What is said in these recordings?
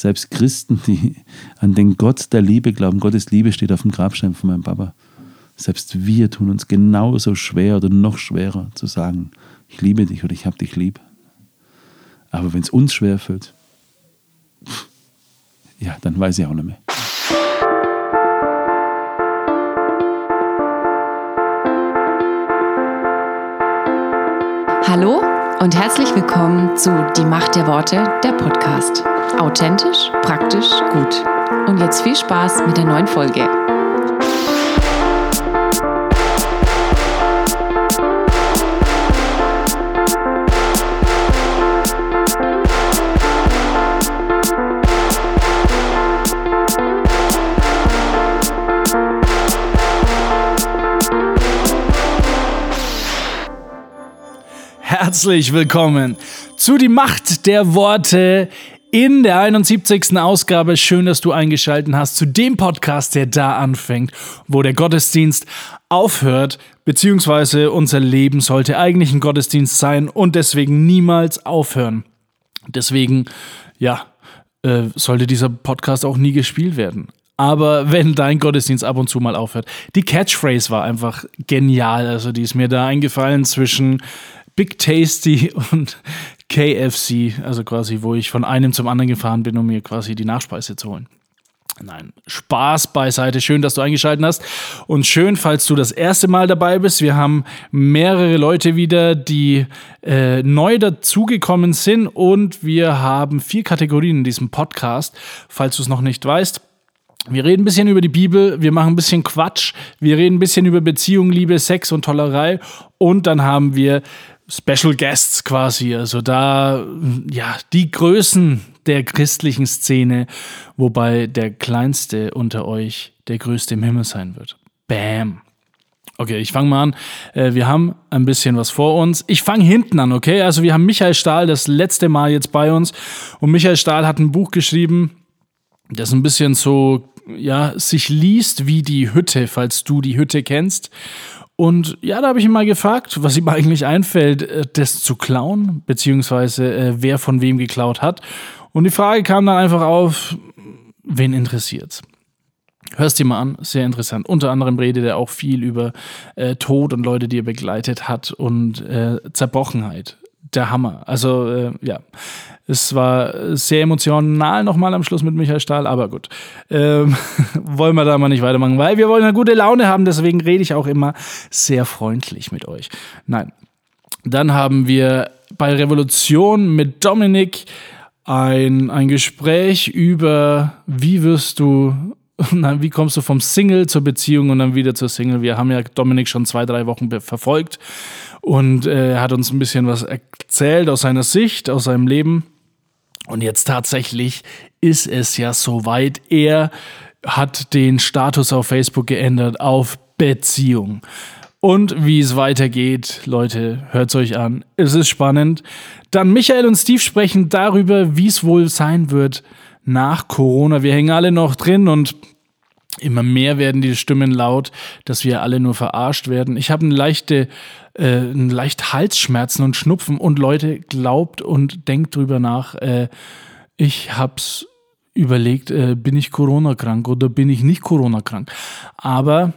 Selbst Christen, die an den Gott der Liebe glauben, Gottes Liebe steht auf dem Grabstein von meinem Papa. Selbst wir tun uns genauso schwer oder noch schwerer zu sagen, ich liebe dich oder ich habe dich lieb. Aber wenn es uns schwer fällt, ja, dann weiß ich auch nicht mehr. Hallo und herzlich willkommen zu Die Macht der Worte, der Podcast. Authentisch, praktisch, gut. Und jetzt viel Spaß mit der neuen Folge. Herzlich willkommen zu Die Macht der Worte in der 71. Ausgabe. Schön, dass du eingeschaltet hast zu dem Podcast, der da anfängt, wo der Gottesdienst aufhört, beziehungsweise unser Leben sollte eigentlich ein Gottesdienst sein und deswegen niemals aufhören. Deswegen, ja, äh, sollte dieser Podcast auch nie gespielt werden. Aber wenn dein Gottesdienst ab und zu mal aufhört. Die Catchphrase war einfach genial. Also die ist mir da eingefallen zwischen Big Tasty und KFC, also quasi, wo ich von einem zum anderen gefahren bin, um mir quasi die Nachspeise zu holen. Nein, Spaß beiseite. Schön, dass du eingeschaltet hast. Und schön, falls du das erste Mal dabei bist. Wir haben mehrere Leute wieder, die äh, neu dazugekommen sind. Und wir haben vier Kategorien in diesem Podcast, falls du es noch nicht weißt. Wir reden ein bisschen über die Bibel, wir machen ein bisschen Quatsch, wir reden ein bisschen über Beziehung, Liebe, Sex und Tollerei und dann haben wir Special Guests quasi, also da ja die Größen der christlichen Szene, wobei der kleinste unter euch der größte im Himmel sein wird. Bam. Okay, ich fange mal an. Äh, wir haben ein bisschen was vor uns. Ich fange hinten an, okay? Also wir haben Michael Stahl das letzte Mal jetzt bei uns und Michael Stahl hat ein Buch geschrieben, das ein bisschen so ja, sich liest wie die Hütte, falls du die Hütte kennst. Und ja, da habe ich ihn mal gefragt, was ihm eigentlich einfällt, äh, das zu klauen, beziehungsweise äh, wer von wem geklaut hat. Und die Frage kam dann einfach auf, wen interessiert's? Hörst dir mal an, sehr interessant. Unter anderem redet er auch viel über äh, Tod und Leute, die er begleitet hat und äh, Zerbrochenheit. Der Hammer. Also äh, ja, es war sehr emotional nochmal am Schluss mit Michael Stahl, aber gut. Ähm, wollen wir da mal nicht weitermachen, weil wir wollen eine gute Laune haben, deswegen rede ich auch immer sehr freundlich mit euch. Nein. Dann haben wir bei Revolution mit Dominik ein, ein Gespräch über, wie wirst du wie kommst du vom Single zur Beziehung und dann wieder zur Single? Wir haben ja Dominik schon zwei, drei Wochen verfolgt und äh, er hat uns ein bisschen was erzählt aus seiner Sicht, aus seinem Leben. Und jetzt tatsächlich ist es ja soweit. Er hat den Status auf Facebook geändert auf Beziehung. Und wie es weitergeht, Leute, hört es euch an. Es ist spannend. Dann Michael und Steve sprechen darüber, wie es wohl sein wird nach Corona. Wir hängen alle noch drin und immer mehr werden die Stimmen laut, dass wir alle nur verarscht werden. Ich habe eine leichte äh, leicht Halsschmerzen und Schnupfen und Leute glaubt und denkt drüber nach, äh, ich hab's überlegt, äh, bin ich Corona-krank oder bin ich nicht Corona-krank. Aber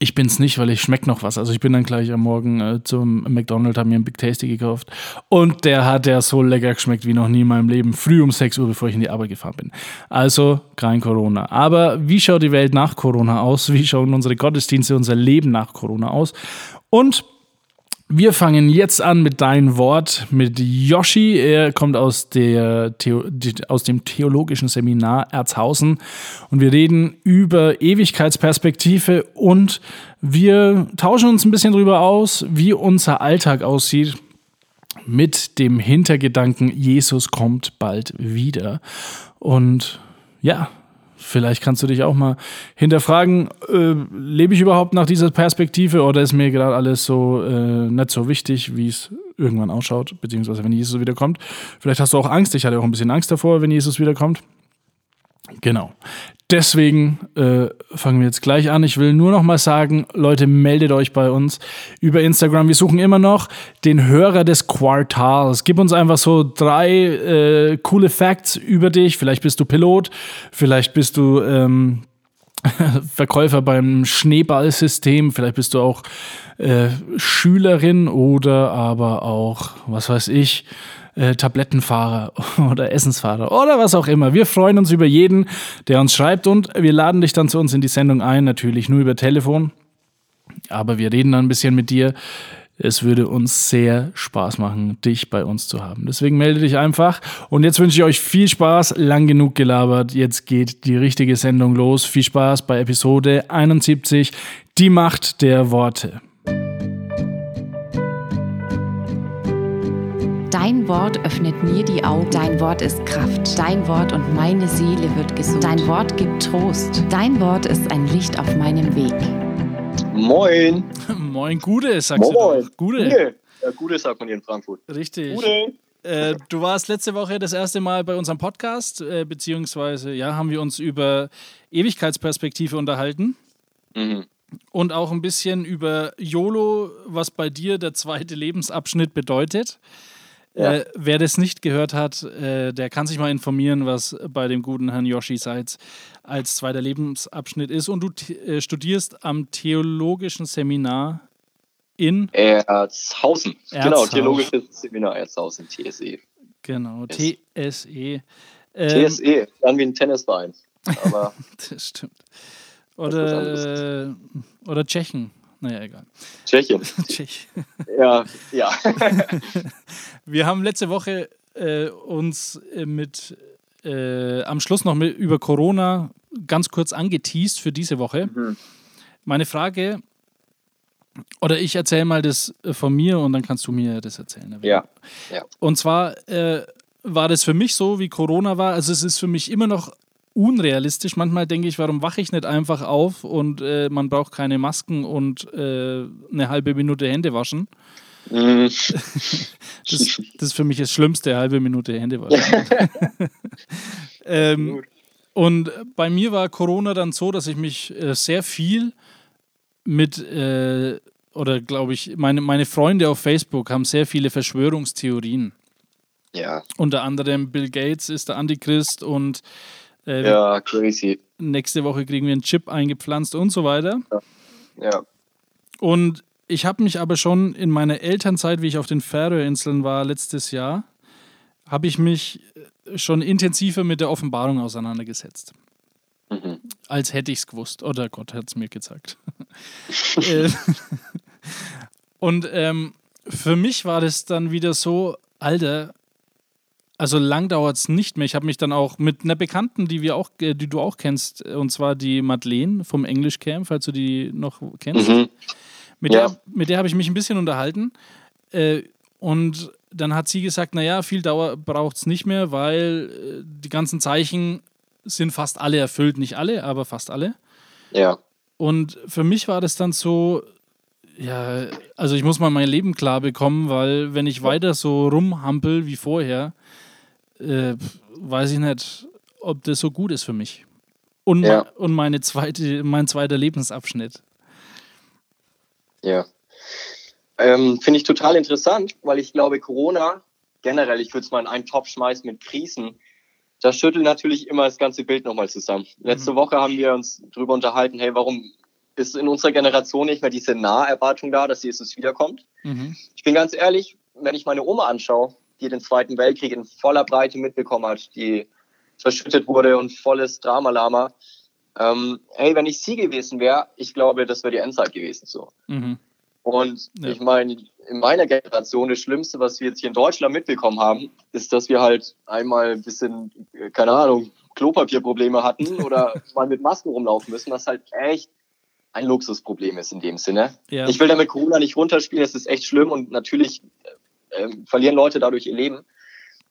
ich bin's nicht, weil ich schmeck noch was. Also ich bin dann gleich am Morgen äh, zum McDonald's, habe mir einen Big Tasty gekauft und der hat ja so lecker geschmeckt wie noch nie in meinem Leben. Früh um 6 Uhr, bevor ich in die Arbeit gefahren bin. Also kein Corona. Aber wie schaut die Welt nach Corona aus? Wie schauen unsere Gottesdienste, unser Leben nach Corona aus? Und wir fangen jetzt an mit deinem Wort mit Yoshi. Er kommt aus, der Theo aus dem theologischen Seminar Erzhausen und wir reden über Ewigkeitsperspektive und wir tauschen uns ein bisschen darüber aus, wie unser Alltag aussieht mit dem Hintergedanken, Jesus kommt bald wieder. Und ja, Vielleicht kannst du dich auch mal hinterfragen, äh, lebe ich überhaupt nach dieser Perspektive oder ist mir gerade alles so äh, nicht so wichtig, wie es irgendwann ausschaut, beziehungsweise wenn Jesus wiederkommt. Vielleicht hast du auch Angst, ich hatte auch ein bisschen Angst davor, wenn Jesus wiederkommt. Genau. Deswegen äh, fangen wir jetzt gleich an. Ich will nur noch mal sagen, Leute, meldet euch bei uns über Instagram. Wir suchen immer noch den Hörer des Quartals. Gib uns einfach so drei äh, coole Facts über dich. Vielleicht bist du Pilot, vielleicht bist du ähm, Verkäufer beim Schneeballsystem, vielleicht bist du auch äh, Schülerin oder aber auch, was weiß ich, äh, Tablettenfahrer oder Essensfahrer oder was auch immer. Wir freuen uns über jeden, der uns schreibt und wir laden dich dann zu uns in die Sendung ein, natürlich nur über Telefon. Aber wir reden dann ein bisschen mit dir. Es würde uns sehr Spaß machen, dich bei uns zu haben. Deswegen melde dich einfach. Und jetzt wünsche ich euch viel Spaß. Lang genug gelabert. Jetzt geht die richtige Sendung los. Viel Spaß bei Episode 71. Die Macht der Worte. Dein Wort öffnet mir die Augen. Dein Wort ist Kraft. Dein Wort und meine Seele wird gesund. Dein Wort gibt Trost. Dein Wort ist ein Licht auf meinem Weg. Moin. Moin, Gude, sagst Moin. du. doch. Gude. Ja, Gute sagt man hier in Frankfurt. Richtig. Gute. Äh, du warst letzte Woche das erste Mal bei unserem Podcast, äh, beziehungsweise ja, haben wir uns über Ewigkeitsperspektive unterhalten Mhm. und auch ein bisschen über YOLO, was bei dir der zweite Lebensabschnitt bedeutet. Ja. Äh, wer das nicht gehört hat, äh, der kann sich mal informieren, was bei dem guten Herrn Yoshi Seitz als zweiter Lebensabschnitt ist. Und du äh, studierst am Theologischen Seminar in, Erzhausen. Genau, Erzhausen. Theologisches Seminar Erzhausen, TSE. genau. TSE. Ähm, TSE, dann wie ein Tennisverein. Aber Das stimmt. Oder, äh, oder Tschechen. Naja, egal. Tschechien. Tschech. Ja, ja. Wir haben letzte Woche äh, uns äh, mit äh, am Schluss noch mit, über Corona ganz kurz angeteased für diese Woche. Mhm. Meine Frage, oder ich erzähle mal das äh, von mir und dann kannst du mir das erzählen. Ja. Und zwar äh, war das für mich so, wie Corona war. Also es ist für mich immer noch unrealistisch. Manchmal denke ich, warum wache ich nicht einfach auf und äh, man braucht keine Masken und äh, eine halbe Minute Hände waschen. Mhm. Das, das ist für mich das Schlimmste, halbe Minute Hände waschen. ähm, und bei mir war Corona dann so, dass ich mich äh, sehr viel mit, äh, oder glaube ich, meine, meine Freunde auf Facebook haben sehr viele Verschwörungstheorien. Ja, Unter anderem Bill Gates ist der Antichrist und äh, ja, crazy. nächste Woche kriegen wir einen Chip eingepflanzt und so weiter. Ja. Und ich habe mich aber schon in meiner Elternzeit, wie ich auf den Färöerinseln war letztes Jahr, habe ich mich äh, schon intensiver mit der Offenbarung auseinandergesetzt. Mhm. Als hätte ich es gewusst. Oder Gott hat es mir gezeigt. Äh, und ähm, für mich war das dann wieder so, Alter, also lang dauert es nicht mehr. Ich habe mich dann auch mit einer Bekannten, die wir auch, äh, die du auch kennst, äh, und zwar die Madeleine vom English Camp, falls du die noch kennst. Mhm. Mit Ja. der, mit der habe ich mich ein bisschen unterhalten. Äh, und dann hat sie gesagt, naja, viel Dauer braucht es nicht mehr, weil äh, die ganzen Zeichen sind fast alle erfüllt. Nicht alle, aber fast alle. Ja. Und für mich war das dann so, ja, also ich muss mal mein Leben klar bekommen, weil wenn ich weiter so rumhampel wie vorher, äh, weiß ich nicht, ob das so gut ist für mich. Und, Ja. me- und meine zweite, mein zweiter Lebensabschnitt. Ja. Ähm, Finde ich total interessant, weil ich glaube, Corona generell, ich würde es mal in einen Topf schmeißen mit Krisen, das schüttelt natürlich immer das ganze Bild nochmal zusammen. Letzte Woche haben wir uns darüber unterhalten, hey, warum ist in unserer Generation nicht mehr diese Naherwartung da, dass Jesus wiederkommt? Mhm. Ich bin ganz ehrlich, wenn ich meine Oma anschaue, die den Zweiten Weltkrieg in voller Breite mitbekommen hat, die verschüttet wurde und volles Dramalama, ähm, hey, wenn ich sie gewesen wäre, ich glaube, das wäre die Endzeit gewesen so. Mhm. Und Ja. ich meine, in meiner Generation, das Schlimmste, was wir jetzt hier in Deutschland mitbekommen haben, ist, dass wir halt einmal ein bisschen, äh, keine Ahnung, Klopapierprobleme hatten oder mal mit Masken rumlaufen müssen, was halt echt ein Luxusproblem ist in dem Sinne. Ja. Ich will damit Corona nicht runterspielen, es ist echt schlimm und natürlich äh, verlieren Leute dadurch ihr Leben.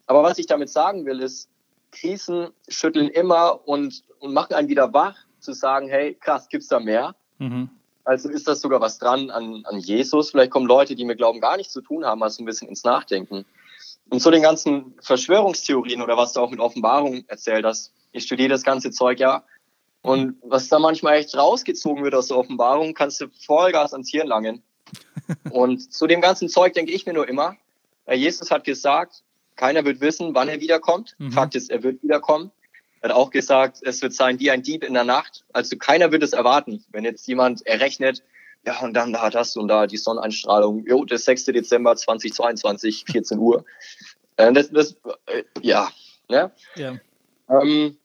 Aber was ich damit sagen will, ist, Krisen schütteln immer und, und machen einen wieder wach, zu sagen, hey, krass, gibt's da mehr? Mhm. Also ist das sogar was dran an, an Jesus. Vielleicht kommen Leute, die mit Glauben gar nichts zu tun haben, also ein bisschen ins Nachdenken. Und zu den ganzen Verschwörungstheorien oder was du auch mit Offenbarung erzählt hast, ich studiere das ganze Zeug ja. Und was da manchmal echt rausgezogen wird aus der Offenbarung, kannst du Vollgas ans Hirn langen. Und zu dem ganzen Zeug denke ich mir nur immer, Jesus hat gesagt, keiner wird wissen, wann er wiederkommt. Mhm. Fakt ist, er wird wiederkommen. Er hat auch gesagt, es wird sein wie ein Dieb in der Nacht. Also keiner wird es erwarten. Wenn jetzt jemand errechnet, ja, und dann da das und da die Sonneneinstrahlung, jo, der 6. Dezember 2022, 14 Uhr. Äh, das, das, äh, ja, ne? ja. Ähm,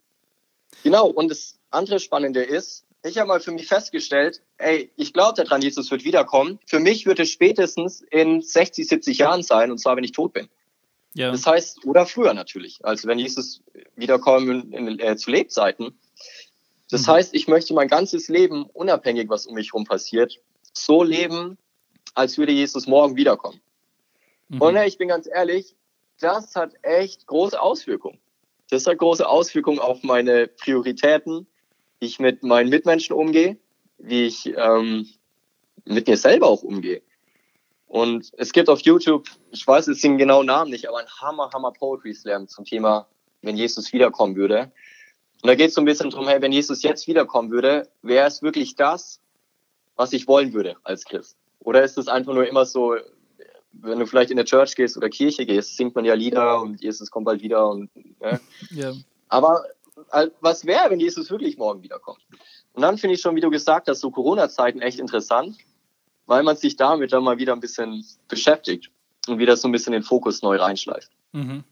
genau, und das andere Spannende ist, ich habe mal für mich festgestellt, ey, ich glaube daran, Jesus wird wiederkommen. Für mich wird es spätestens in 60, 70 Jahren sein, und zwar, wenn ich tot bin. Ja. Das heißt, oder früher natürlich, also wenn Jesus wiederkommen in, in, äh, zu Lebzeiten. Das mhm. heißt, ich möchte mein ganzes Leben, unabhängig was um mich herum passiert, so leben, als würde Jesus morgen wiederkommen. Mhm. Und ich bin ganz ehrlich, das hat echt große Auswirkungen. Das hat große Auswirkungen auf meine Prioritäten, wie ich mit meinen Mitmenschen umgehe, wie ich ähm, mit mir selber auch umgehe. Und es gibt auf YouTube, ich weiß jetzt den genauen Namen nicht, aber ein Hammer, Hammer Poetry Slam zum Thema, wenn Jesus wiederkommen würde. Und da geht es so ein bisschen drum, hey, wenn Jesus jetzt wiederkommen würde, wäre es wirklich das, was ich wollen würde als Christ? Oder ist es einfach nur immer so, wenn du vielleicht in der Church gehst oder Kirche gehst, singt man ja Lieder und Jesus kommt bald wieder und ne? ja. Aber was wäre, wenn Jesus wirklich morgen wiederkommt? Und dann finde ich schon, wie du gesagt hast, so Corona-Zeiten echt interessant, weil man sich damit dann mal wieder ein bisschen beschäftigt und wieder so ein bisschen den Fokus neu reinschleift. Mhm.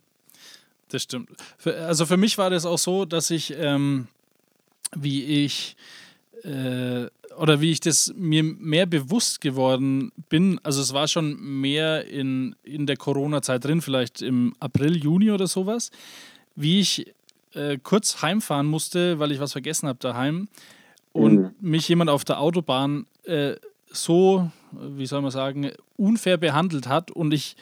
Das stimmt. Also für mich war das auch so, dass ich, ähm, wie ich äh, oder wie ich das mir mehr bewusst geworden bin, also es war schon mehr in, in der Corona-Zeit drin, vielleicht im April, Juni oder sowas, wie ich äh, kurz heimfahren musste, weil ich was vergessen habe daheim und mhm. mich jemand auf der Autobahn äh, so, wie soll man sagen, unfair behandelt hat und ich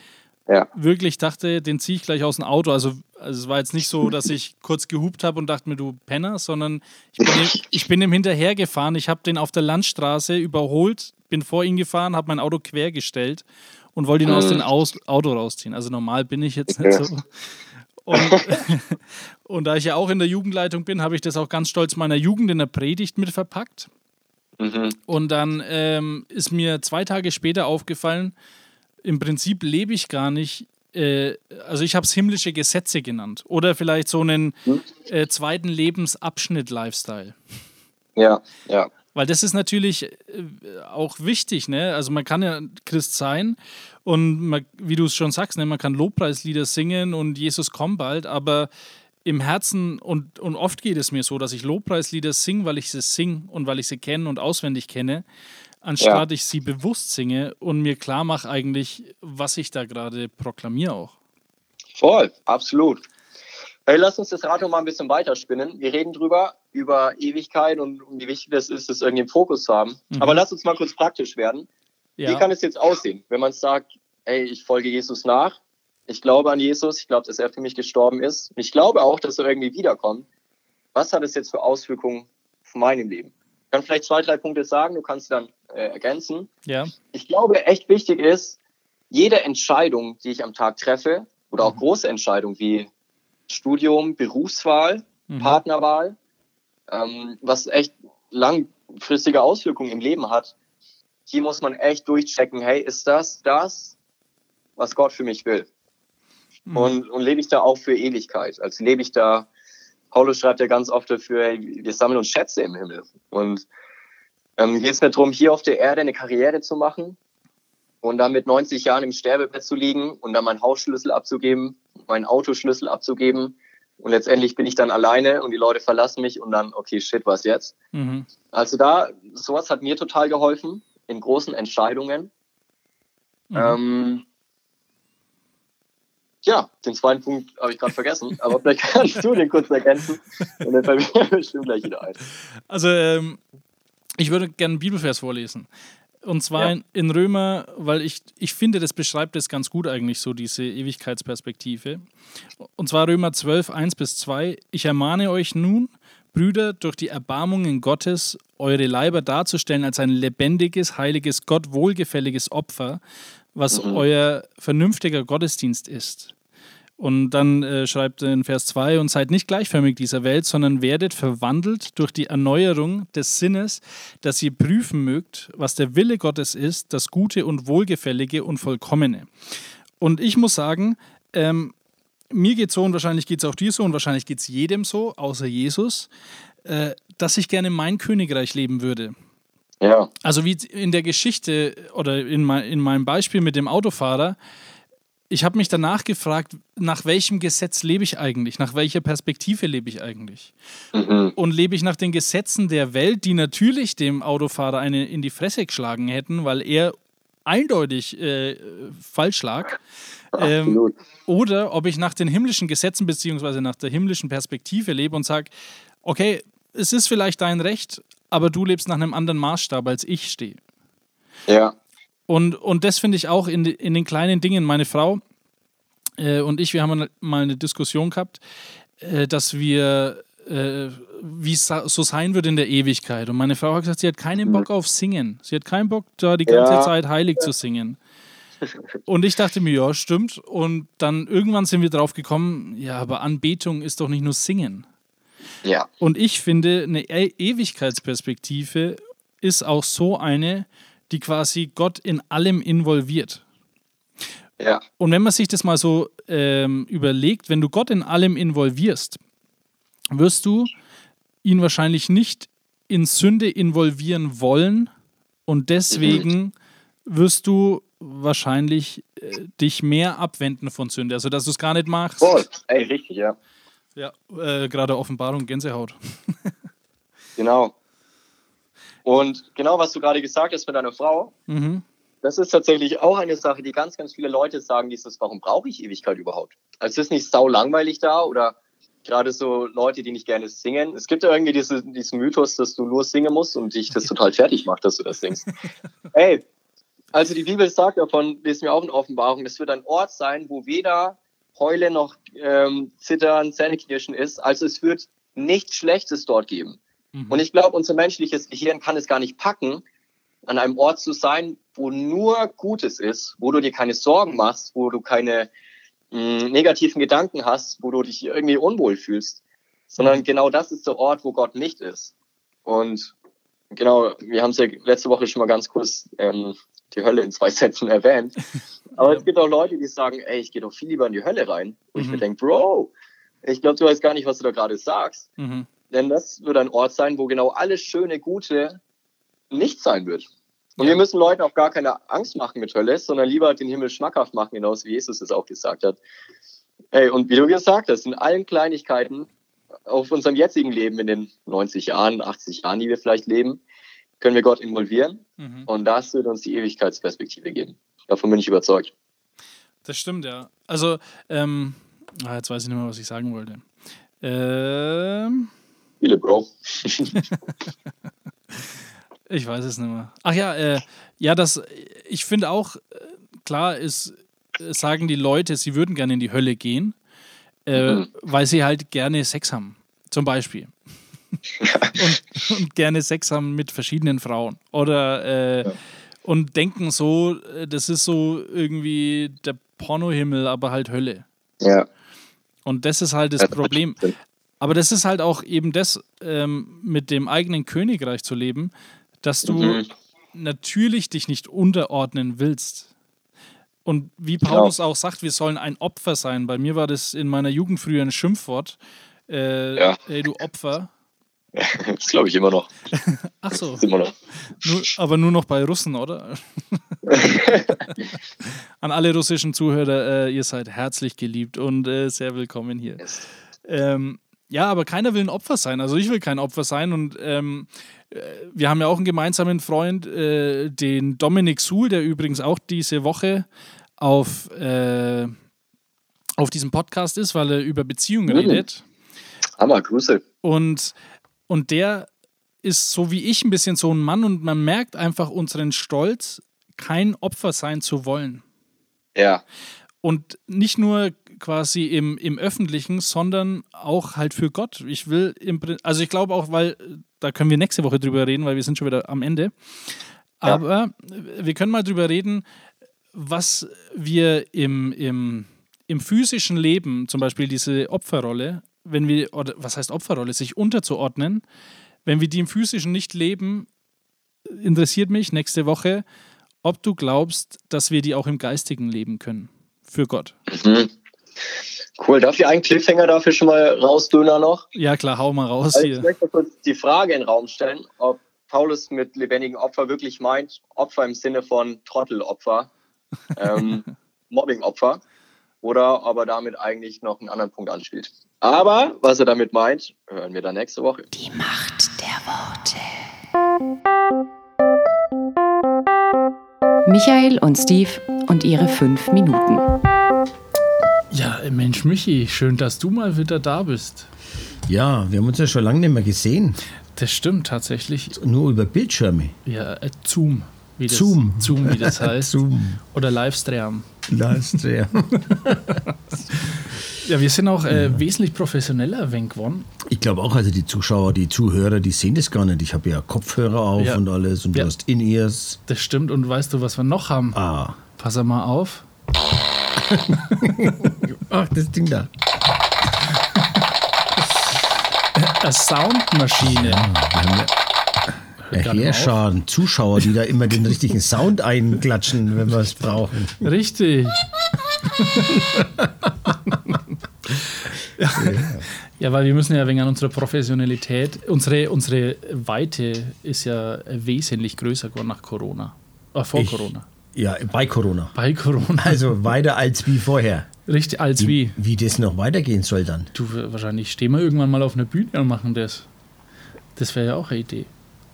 ja. wirklich dachte, den ziehe ich gleich aus dem Auto. Also, also es war jetzt nicht so, dass ich kurz gehupt habe und dachte mir, du Penner, sondern ich bin, ihm, ich bin ihm hinterhergefahren. Ich habe den auf der Landstraße überholt, bin vor ihn gefahren, habe mein Auto quergestellt und wollte ihn aus dem aus Auto rausziehen. Also normal bin ich jetzt nicht so. Und, und da ich ja auch in der Jugendleitung bin, habe ich das auch ganz stolz meiner Jugend in der Predigt mit verpackt. Mhm. Und dann ähm, ist mir zwei Tage später aufgefallen, im Prinzip lebe ich gar nicht, äh, also ich habe es himmlische Gesetze genannt oder vielleicht so einen hm? äh, zweiten Lebensabschnitt-Lifestyle. Ja, ja. Weil das ist natürlich äh, auch wichtig, ne? Also man kann ja Christ sein und man, wie du es schon sagst, ne, man kann Lobpreislieder singen und Jesus kommt bald, aber im Herzen und, und oft geht es mir so, dass ich Lobpreislieder singe, weil ich sie singe und weil ich sie kenne und auswendig kenne anstatt ja. ich sie bewusst singe und mir klar mache eigentlich, was ich da gerade proklamiere auch. Voll, absolut. Hey, lass uns das Rad noch mal ein bisschen weiterspinnen. Wir reden drüber, über Ewigkeit und, und wie wichtig das ist, das irgendwie im Fokus zu haben. Mhm. Aber lass uns mal kurz praktisch werden. Ja. Wie kann es jetzt aussehen, wenn man sagt, hey, ich folge Jesus nach, ich glaube an Jesus, ich glaube, dass er für mich gestorben ist, ich glaube auch, dass er irgendwie wiederkommt. Was hat es jetzt für Auswirkungen auf meinem Leben? Ich kann vielleicht zwei, drei Punkte sagen, du kannst dann äh, ergänzen. Ja. Ich glaube, echt wichtig ist, jede Entscheidung, die ich am Tag treffe, oder auch mhm. große Entscheidungen wie Studium, Berufswahl, mhm. Partnerwahl, ähm, was echt langfristige Auswirkungen im Leben hat, hier muss man echt durchchecken, hey, ist das das, was Gott für mich will? Mhm. Und, und lebe ich da auch für Ewigkeit? Also lebe ich da, Paulus schreibt ja ganz oft dafür, hey, wir sammeln uns Schätze im Himmel. Und ähm, geht es mir darum, hier auf der Erde eine Karriere zu machen und dann mit 90 Jahren im Sterbebett zu liegen und dann meinen Hausschlüssel abzugeben, meinen Autoschlüssel abzugeben. Und letztendlich bin ich dann alleine und die Leute verlassen mich und dann, okay, shit, was jetzt? Mhm. Also da, sowas hat mir total geholfen in großen Entscheidungen. Mhm. Ähm, ja, den zweiten Punkt habe ich gerade vergessen, aber vielleicht kannst du den kurz ergänzen und dann fällt mir bestimmt gleich wieder ein. Also ähm, ich würde gerne einen Bibelvers vorlesen. Und zwar ja. in Römer, weil ich, ich finde, das beschreibt es ganz gut eigentlich so, diese Ewigkeitsperspektive. Und zwar Römer 12, 1 bis 2. Ich ermahne euch nun, Brüder, durch die Erbarmungen Gottes eure Leiber darzustellen als ein lebendiges, heiliges, Gott wohlgefälliges Opfer, was mhm. euer vernünftiger Gottesdienst ist. Und dann äh, schreibt er in Vers 2, und seid nicht gleichförmig dieser Welt, sondern werdet verwandelt durch die Erneuerung des Sinnes, dass ihr prüfen mögt, was der Wille Gottes ist, das Gute und Wohlgefällige und Vollkommene. Und ich muss sagen, ähm, mir geht es so und wahrscheinlich geht es auch dir so und wahrscheinlich geht es jedem so, außer Jesus, äh, dass ich gerne mein Königreich leben würde. Ja. Also wie in der Geschichte oder in, mein, in meinem Beispiel mit dem Autofahrer, ich habe mich danach gefragt, nach welchem Gesetz lebe ich eigentlich? Nach welcher Perspektive lebe ich eigentlich? Mhm. Und lebe ich nach den Gesetzen der Welt, die natürlich dem Autofahrer eine in die Fresse geschlagen hätten, weil er eindeutig äh, falsch lag? Ähm, Absolut. oder ob ich nach den himmlischen Gesetzen beziehungsweise nach der himmlischen Perspektive lebe und sage, okay, es ist vielleicht dein Recht, aber du lebst nach einem anderen Maßstab, als ich stehe. Ja. Und, und das finde ich auch in, in den kleinen Dingen. Meine Frau äh, und ich, wir haben mal eine Diskussion gehabt, äh, dass wir, äh, wie es so sein wird in der Ewigkeit. Und meine Frau hat gesagt, sie hat keinen Bock auf Singen. Sie hat keinen Bock, da die ganze Ja. Zeit heilig zu singen. Und ich dachte mir, ja, stimmt. Und dann irgendwann sind wir drauf gekommen, ja, aber Anbetung ist doch nicht nur Singen. Ja. Und ich finde, eine E- Ewigkeitsperspektive ist auch so eine, die quasi Gott in allem involviert. Ja. Und wenn man sich das mal so ähm, überlegt, wenn du Gott in allem involvierst, wirst du ihn wahrscheinlich nicht in Sünde involvieren wollen und deswegen wirst du wahrscheinlich äh, dich mehr abwenden von Sünde, also dass du es gar nicht machst. Voll. Ey, richtig, ja. Ja, äh, gerade Offenbarung, Gänsehaut. Genau. Und genau, was du gerade gesagt hast mit deiner Frau, Mhm. das ist tatsächlich auch eine Sache, die ganz, ganz viele Leute sagen, dieses, warum brauche ich Ewigkeit überhaupt? Also es ist nicht sau langweilig da oder gerade so Leute, die nicht gerne singen. Es gibt ja irgendwie diese, diesen Mythos, dass du nur singen musst und dich das total fertig macht, dass du das singst. Ey, also die Bibel sagt davon, lesen wir auch in Offenbarung, es wird ein Ort sein, wo weder Heulen noch ähm, Zittern, Zähneknirschen ist. Also es wird nichts Schlechtes dort geben. Mhm. Und ich glaube, unser menschliches Gehirn kann es gar nicht packen, an einem Ort zu sein, wo nur Gutes ist, wo du dir keine Sorgen machst, wo du keine mh, negativen Gedanken hast, wo du dich irgendwie unwohl fühlst, sondern genau das ist der Ort, wo Gott nicht ist. Und genau, wir haben es ja letzte Woche schon mal ganz kurz ähm, die Hölle in zwei Sätzen erwähnt. Aber es gibt auch Leute, die sagen, ey, ich gehe doch viel lieber in die Hölle rein. Und ich Mhm. mir denke, Bro, ich glaube, du weißt gar nicht, was du da gerade sagst. Mhm. Denn das wird ein Ort sein, wo genau alles schöne, Gute nicht sein wird. Und Ja. wir müssen Leuten auch gar keine Angst machen mit Hölle, sondern lieber den Himmel schmackhaft machen, genauso wie Jesus es auch gesagt hat. Ey, und wie du gesagt hast, in allen Kleinigkeiten auf unserem jetzigen Leben, in den 90 Jahren, 80 Jahren, die wir vielleicht leben, können wir Gott involvieren. Mhm. Und das wird uns die Ewigkeitsperspektive geben. Davon bin ich überzeugt. Das stimmt, ja. Also, ähm, ah, jetzt weiß ich nicht mehr, was ich sagen wollte. Ähm, Viele, Bro. ich weiß es nicht mehr. Ach ja, äh, ja, das, ich finde auch, äh, klar ist, äh, sagen die Leute, sie würden gerne in die Hölle gehen, äh, Mhm. weil sie halt gerne Sex haben, zum Beispiel. und, und gerne Sex haben mit verschiedenen Frauen. Oder äh, Ja. und denken so, äh, das ist so irgendwie der Pornohimmel, aber halt Hölle. Ja. Und das ist halt das Ja, Problem. Aber das ist halt auch eben das, ähm, mit dem eigenen Königreich zu leben, dass du Mhm. natürlich dich nicht unterordnen willst. Und wie Genau. Paulus auch sagt, wir sollen ein Opfer sein. Bei mir war das in meiner Jugend früher ein Schimpfwort. Äh, Ja. Ey, du Opfer. Das glaube ich immer noch. Ach so, immer noch. nur, aber nur noch bei Russen, oder? An alle russischen Zuhörer, äh, ihr seid herzlich geliebt und äh, sehr willkommen hier. Ähm, ja, aber keiner will ein Opfer sein. Also ich will kein Opfer sein. Und ähm, äh, wir haben ja auch einen gemeinsamen Freund, äh, den Dominik Suhl, der übrigens auch diese Woche auf, äh, auf diesem Podcast ist, weil er über Beziehungen Mhm. redet. Hammer, Grüße. Und, und der ist so wie ich ein bisschen so ein Mann und man merkt einfach unseren Stolz, kein Opfer sein zu wollen. Ja. Und nicht nur quasi im, im Öffentlichen, sondern auch halt für Gott. Ich will, im, also ich glaube auch, weil, da können wir nächste Woche drüber reden, weil wir sind schon wieder am Ende. Ja. Aber äh, wir können mal drüber reden, was wir im, im, im physischen Leben, zum Beispiel diese Opferrolle, wenn wir, oder was heißt Opferrolle, sich unterzuordnen, wenn wir die im physischen nicht leben, interessiert mich nächste Woche, ob du glaubst, dass wir die auch im geistigen leben können. Für Gott. Mhm. Cool. Darf ich einen Cliffhanger dafür schon mal rausdöner noch? Ja, klar, hau mal raus Also hier. ich möchte kurz die Frage in den Raum stellen, ob Paulus mit lebendigen Opfer wirklich meint, Opfer im Sinne von Trottelopfer, ähm, Mobbingopfer, oder ob er damit eigentlich noch einen anderen Punkt anspielt. Aber was er damit meint, hören wir dann nächste Woche. Die Macht der Worte. Michael und Steve und ihre fünf Minuten. Ja, Mensch, Michi, schön, dass du mal wieder da bist. Ja, wir haben uns ja schon lange nicht mehr gesehen. Das stimmt tatsächlich. Nur über Bildschirme. Ja, äh, Zoom. Wie das, Zoom. Zoom, wie das heißt. Zoom. Oder Livestream. Livestream. Ja, wir sind auch äh, wesentlich professioneller wenn geworden. Ich glaube auch, also die Zuschauer, die Zuhörer, die sehen das gar nicht. Ich habe ja Kopfhörer auf Ja. und alles und Ja. du hast In-Ears. Das stimmt. Und weißt du, was wir noch haben? Ah. Pass mal auf. Ach, das Ding da. Eine Soundmaschine. Ja Herschaden, Zuschauer, die da immer den richtigen Sound einklatschen, wenn wir es brauchen. Richtig. ja. ja, weil wir müssen ja wegen an unserer Professionalität, unsere, unsere Weite ist ja wesentlich größer geworden nach Corona. Äh, vor Ich- Corona. Ja, bei Corona. Bei Corona. Also weiter als wie vorher. Richtig, als wie. Wie das noch weitergehen soll dann. Du, wahrscheinlich stehen wir irgendwann mal auf einer Bühne und machen das. Das wäre ja auch eine Idee.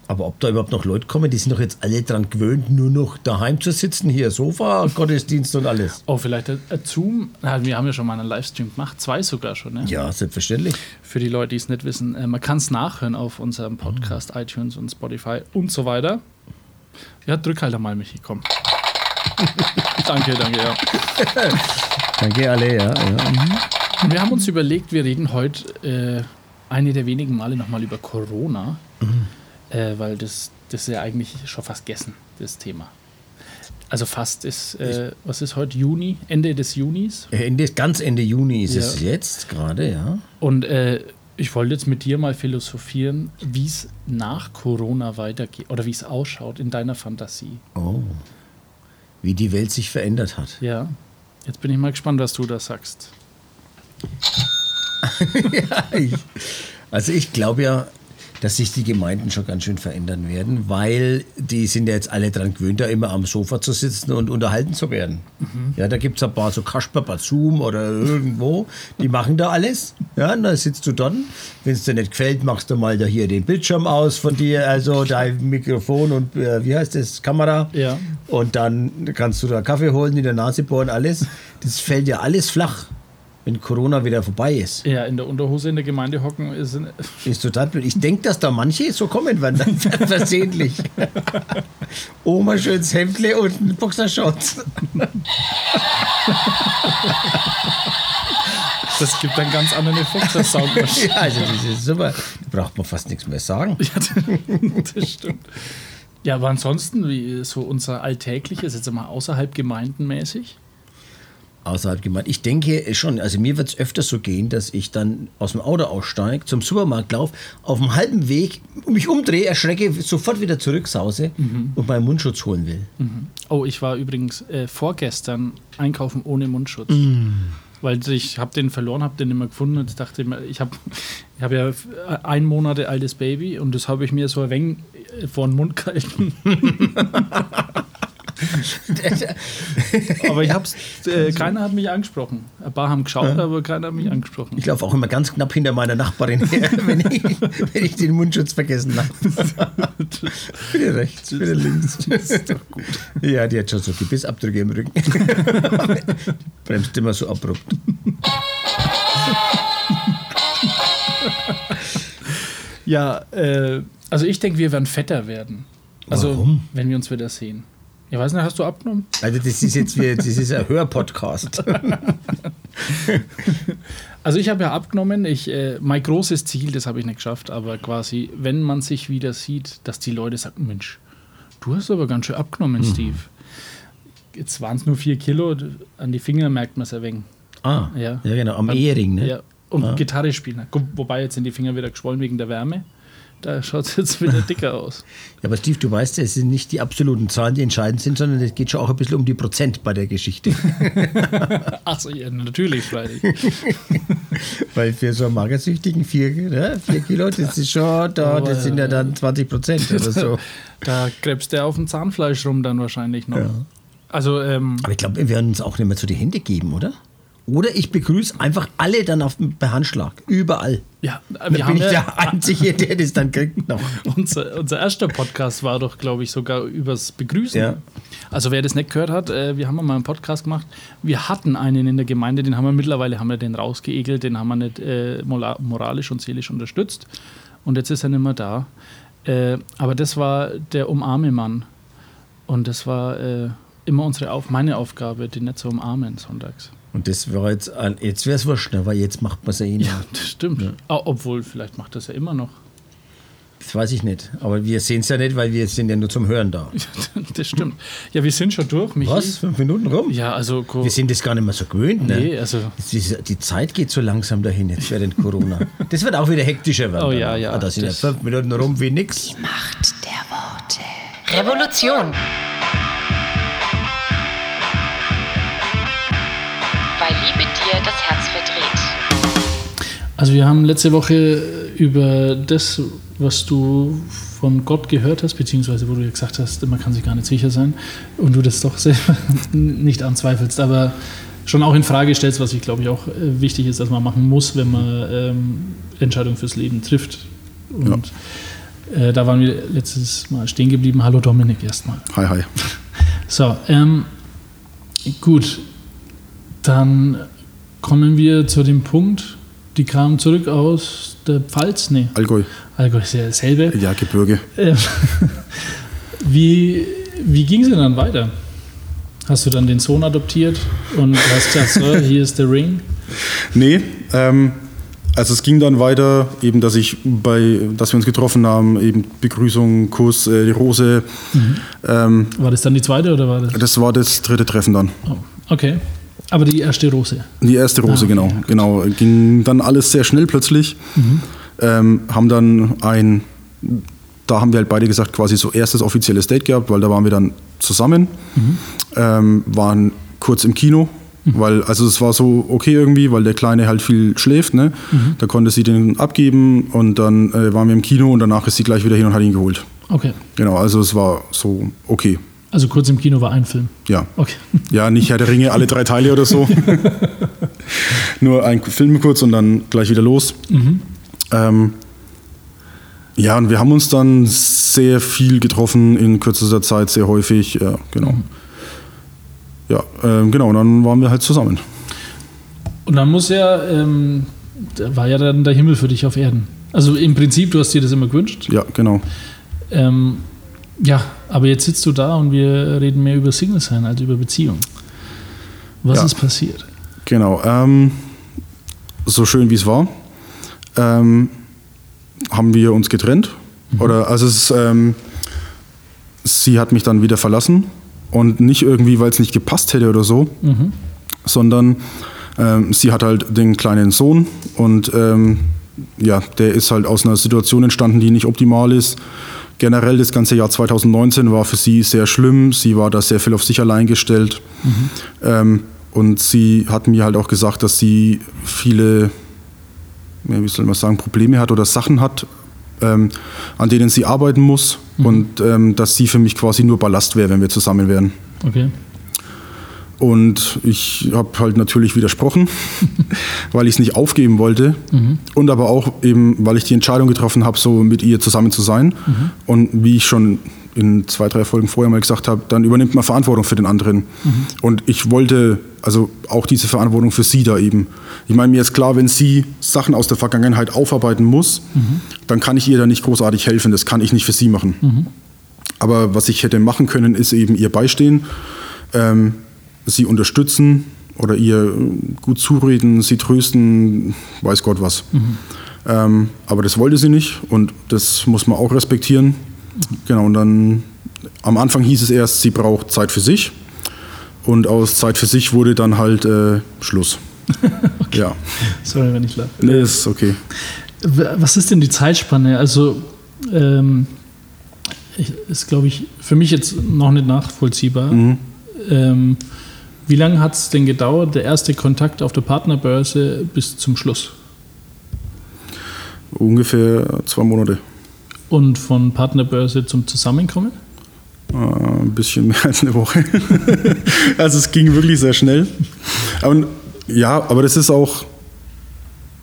Aber ob da überhaupt noch Leute kommen, die sind doch jetzt alle dran gewöhnt, nur noch daheim zu sitzen, hier Sofa, Gottesdienst und alles. Oh, vielleicht ein Zoom. Wir haben ja schon mal einen Livestream gemacht, zwei sogar schon. Ne? Ja, selbstverständlich. Für die Leute, die es nicht wissen, äh, man kann es nachhören auf unserem Podcast, iTunes und Spotify und so weiter. Ja, drück halt einmal, Michi, komm. danke, danke, ja. Danke alle, ja. ja. Und wir haben uns überlegt, wir reden heute äh, eine der wenigen Male nochmal über Corona, äh, weil das, das ist ja eigentlich schon fast gegessen, das Thema. Also fast ist, äh, was ist heute, Juni, Ende des Junis. Ende, ganz Ende Juni ist Ja. es jetzt gerade, ja. Und äh, ich wollte jetzt mit dir mal philosophieren, wie es nach Corona weitergeht oder wie es ausschaut in deiner Fantasie. Oh. Wie die Welt sich verändert hat. Ja, jetzt bin ich mal gespannt, was du da sagst. Ich, also ich glaube ja, dass sich die Gemeinden schon ganz schön verändern werden, weil die sind ja jetzt alle dran gewöhnt, da immer am Sofa zu sitzen und unterhalten zu werden. Ja, da gibt es ein paar so Kasper bei Zoom oder irgendwo, die machen da alles. Ja, und dann sitzt du dann. Wenn es dir nicht gefällt, machst du mal da hier den Bildschirm aus von dir, also dein Mikrofon und äh, wie heißt das, Kamera. Ja. Und dann kannst du da Kaffee holen, in der Nase bohren, alles. Das fällt ja alles flach, wenn Corona wieder vorbei ist. Ja, in der Unterhose in der Gemeinde hocken ist. Ist total blöd. Ich denke, dass da manche so kommen werden, dann versehentlich. Oma schönes Hemdle und ein Boxershorts. Das gibt einen ganz anderen Effekt, das Soundmaschine. Ja, also das ist super. Da braucht man fast nichts mehr sagen. Ja, das stimmt. Ja, aber ansonsten, wie so unser Alltägliches, jetzt mal außerhalb gemeindenmäßig. Außerhalb gemeint. Ich denke schon, also mir wird es öfter so gehen, dass ich dann aus dem Auto aussteige, zum Supermarkt laufe, auf dem halben Weg mich umdrehe, erschrecke, sofort wieder zurücksause und meinen Mundschutz holen will. Oh, ich war übrigens äh, vorgestern einkaufen ohne Mundschutz. Weil ich habe den verloren, habe den immer gefunden und dachte immer, ich habe ich hab ja ein Monate altes Baby und das habe ich mir so ein wenig äh, vor den Mund gehalten. aber ich hab's, äh, keiner hat mich angesprochen. Ein paar haben geschaut, aber keiner hat mich angesprochen. Ich laufe auch immer ganz knapp hinter meiner Nachbarin her, wenn ich, wenn ich den Mundschutz vergessen habe. bitte rechts, bitte links. Das ist doch gut. Ja, die hat schon so Gebissabdrücke im Rücken. Bremst immer so abrupt. Ja, äh, also ich denke, wir werden fetter werden. Also, Warum? wenn wir uns wieder sehen. Ich weiß nicht, hast du abgenommen? Also das ist jetzt wie, das ist ein Hörpodcast. Also ich habe ja abgenommen. Ich, äh, mein großes Ziel, das habe ich nicht geschafft, aber quasi, wenn man sich wieder sieht, dass die Leute sagen, Mensch, du hast aber ganz schön abgenommen, Steve. Jetzt waren es nur vier Kilo, an die Finger merkt man es ein wenig. Ah, Ja. ja, genau, am Ehering, ne? Ja. Und Gitarre spielen. Wobei jetzt sind die Finger wieder geschwollen wegen der Wärme. Da schaut es jetzt wieder dicker aus. Ja, aber Steve, du weißt, ja, es sind nicht die absoluten Zahlen, die entscheidend sind, sondern es geht schon auch ein bisschen um die Prozent bei der Geschichte. Achso, ja, natürlich, freilich. Weil für so einen Magersüchtigen vier, ne, vier Kilo, das ist schon, da, das sind ja dann 20 Prozent oder so. Da krebst der auf dem Zahnfleisch rum dann wahrscheinlich noch. Also, ähm, Aber ich glaube, wir werden uns auch nicht mehr zu die Hände geben, oder? Oder ich begrüße einfach alle dann auf dem Handschlag. Überall. ja, wir bin haben ich ja, der Einzige, der das dann kriegt noch. unser, unser erster Podcast war doch, glaube ich, sogar übers Begrüßen. Ja. Also wer das nicht gehört hat, äh, wir haben mal einen Podcast gemacht. Wir hatten einen in der Gemeinde, den haben wir mittlerweile haben wir den rausgeekelt, den haben wir nicht äh, moralisch und seelisch unterstützt. Und jetzt ist er nicht mehr da. Äh, aber das war der Umarme-Mann. Und das war äh, immer unsere Auf meine Aufgabe, den nicht zu umarmen sonntags. Und das war jetzt, ein- jetzt wäre es wurscht, ne, weil jetzt macht man es ja eh nicht. Ja, das stimmt. Ah, obwohl, vielleicht macht das ja immer noch. Das weiß ich nicht. Aber wir sehen es ja nicht, weil wir sind ja nur zum Hören da. das stimmt. Ja, wir sind schon durch, Michi. Was? Fünf Minuten rum? Ja, also Wir sind das gar nicht mehr so gewöhnt. Ne? Nee, also- ist- die Zeit geht so langsam dahin jetzt während Corona. Das wird auch wieder hektischer werden. Oh ja, ja, Ah, da sind ja fünf Minuten rum wie nix. Macht der Worte. Revolution. Herz verdreht. Also wir haben letzte Woche über das, was du von Gott gehört hast, beziehungsweise wo du ja gesagt hast, man kann sich gar nicht sicher sein und du das doch selber nicht anzweifelst, aber schon auch in Frage stellst, was ich glaube ich auch äh, wichtig ist, dass man machen muss, wenn man ähm, Entscheidungen fürs Leben trifft. Und äh, da waren wir letztes Mal stehen geblieben. Hallo Dominik erstmal. Hi, hi. So, ähm, gut. Dann kommen wir zu dem Punkt, die kamen zurück aus der Pfalz. Nee, Allgäu. Allgäu ist ja dasselbe. Ja, Gebirge. Ähm, wie wie ging es denn dann weiter? Hast du dann den Sohn adoptiert und hast gesagt, so, hier ist der Ring? Nee, ähm, also es ging dann weiter, eben, dass ich bei, dass wir uns getroffen haben, eben Begrüßung, Kuss, äh, die Rose. Ähm, War das dann die zweite oder war das? das war das dritte Treffen dann. Oh, okay. Aber die erste Rose. Die erste Rose, Ah, okay, genau. gut. Genau. Ging dann alles sehr schnell plötzlich. Ähm, haben dann ein, da haben wir halt beide gesagt, quasi so erstes offizielles Date gehabt, weil da waren wir dann zusammen. Ähm, waren kurz im Kino. Weil, also es war so okay irgendwie, weil der Kleine halt viel schläft, ne? Da konnte sie den abgeben und dann äh, waren wir im Kino und danach ist sie gleich wieder hin und hat ihn geholt. Okay. Genau, also es war so okay. Also kurz im Kino war ein Film. Ja. Okay. Ja, nicht Herr der Ringe, alle drei Teile oder so. Nur ein Film kurz und dann gleich wieder los. Ähm, ja, und wir haben uns dann sehr viel getroffen in kürzester Zeit, sehr häufig. Ja, genau. Ja, ähm, genau, und dann waren wir halt zusammen. Und dann muss ja, ähm, da war ja dann der Himmel für dich auf Erden. Also im Prinzip, du hast dir das immer gewünscht. Ja, genau. Ähm, ja, aber jetzt sitzt du da und wir reden mehr über Single sein als über Beziehung. Was Ja. ist passiert? Genau. Ähm, so schön wie es war, ähm, haben wir uns getrennt. Oder also es, ähm, sie hat mich dann wieder verlassen und nicht irgendwie, weil es nicht gepasst hätte oder so, sondern ähm, sie hat halt den kleinen Sohn und ähm, ja, der ist halt aus einer Situation entstanden, die nicht optimal ist. Generell das ganze Jahr 2019 war für sie sehr schlimm. Sie war da sehr viel auf sich allein gestellt. Ähm, und sie hat mir halt auch gesagt, dass sie viele, wie soll man sagen, Probleme hat oder Sachen hat, ähm, an denen sie arbeiten muss. Und ähm, dass sie für mich quasi nur Ballast wäre, wenn wir zusammen wären. Okay. Und ich habe halt natürlich widersprochen, weil ich es nicht aufgeben wollte. Und aber auch eben, weil ich die Entscheidung getroffen habe, so mit ihr zusammen zu sein. Und wie ich schon in zwei, drei Folgen vorher mal gesagt habe, dann übernimmt man Verantwortung für den anderen. Und ich wollte also auch diese Verantwortung für sie da eben. Ich meine, mir ist klar, wenn sie Sachen aus der Vergangenheit aufarbeiten muss, dann kann ich ihr da nicht großartig helfen. Das kann ich nicht für sie machen. Aber was ich hätte machen können, ist eben ihr beistehen, ähm, sie unterstützen oder ihr gut zureden, sie trösten, weiß Gott was. Ähm, aber das wollte sie nicht und das muss man auch respektieren. Genau, und dann am Anfang hieß es erst, sie braucht Zeit für sich und aus Zeit für sich wurde dann halt äh, Schluss. Ja, Sorry, wenn ich lache. nee, ist okay. Was ist denn die Zeitspanne? Also, ähm, ist, glaube ich, für mich jetzt noch nicht nachvollziehbar. Ähm, wie lange hat es denn gedauert, der erste Kontakt auf der Partnerbörse bis zum Schluss? Ungefähr zwei Monate. Und von Partnerbörse zum Zusammenkommen? Äh, ein bisschen mehr als eine Woche. also es ging wirklich sehr schnell. Aber, ja, aber das ist auch.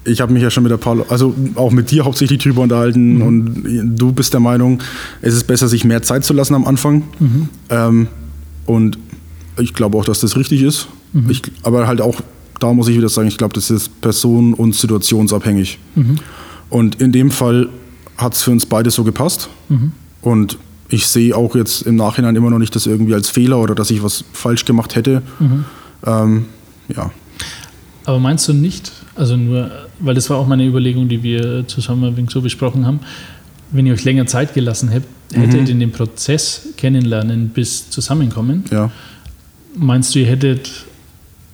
Ich habe mich ja schon mit der Paul, also auch mit dir hauptsächlich drüber unterhalten und du bist der Meinung, es ist besser, sich mehr Zeit zu lassen am Anfang. Ähm, und ich glaube auch, dass das richtig ist. Ich, aber halt auch, da muss ich wieder sagen, ich glaube, das ist person- und situationsabhängig. Und in dem Fall hat es für uns beide so gepasst. Und ich sehe auch jetzt im Nachhinein immer noch nicht das irgendwie als Fehler oder dass ich was falsch gemacht hätte. Ähm, ja. Aber meinst du nicht, also nur, weil das war auch meine Überlegung, die wir zusammen ein wenig so besprochen haben, wenn ihr euch länger Zeit gelassen hättet, hättet in dem Prozess kennenlernen bis Zusammenkommen, Ja. Meinst du, ihr hättet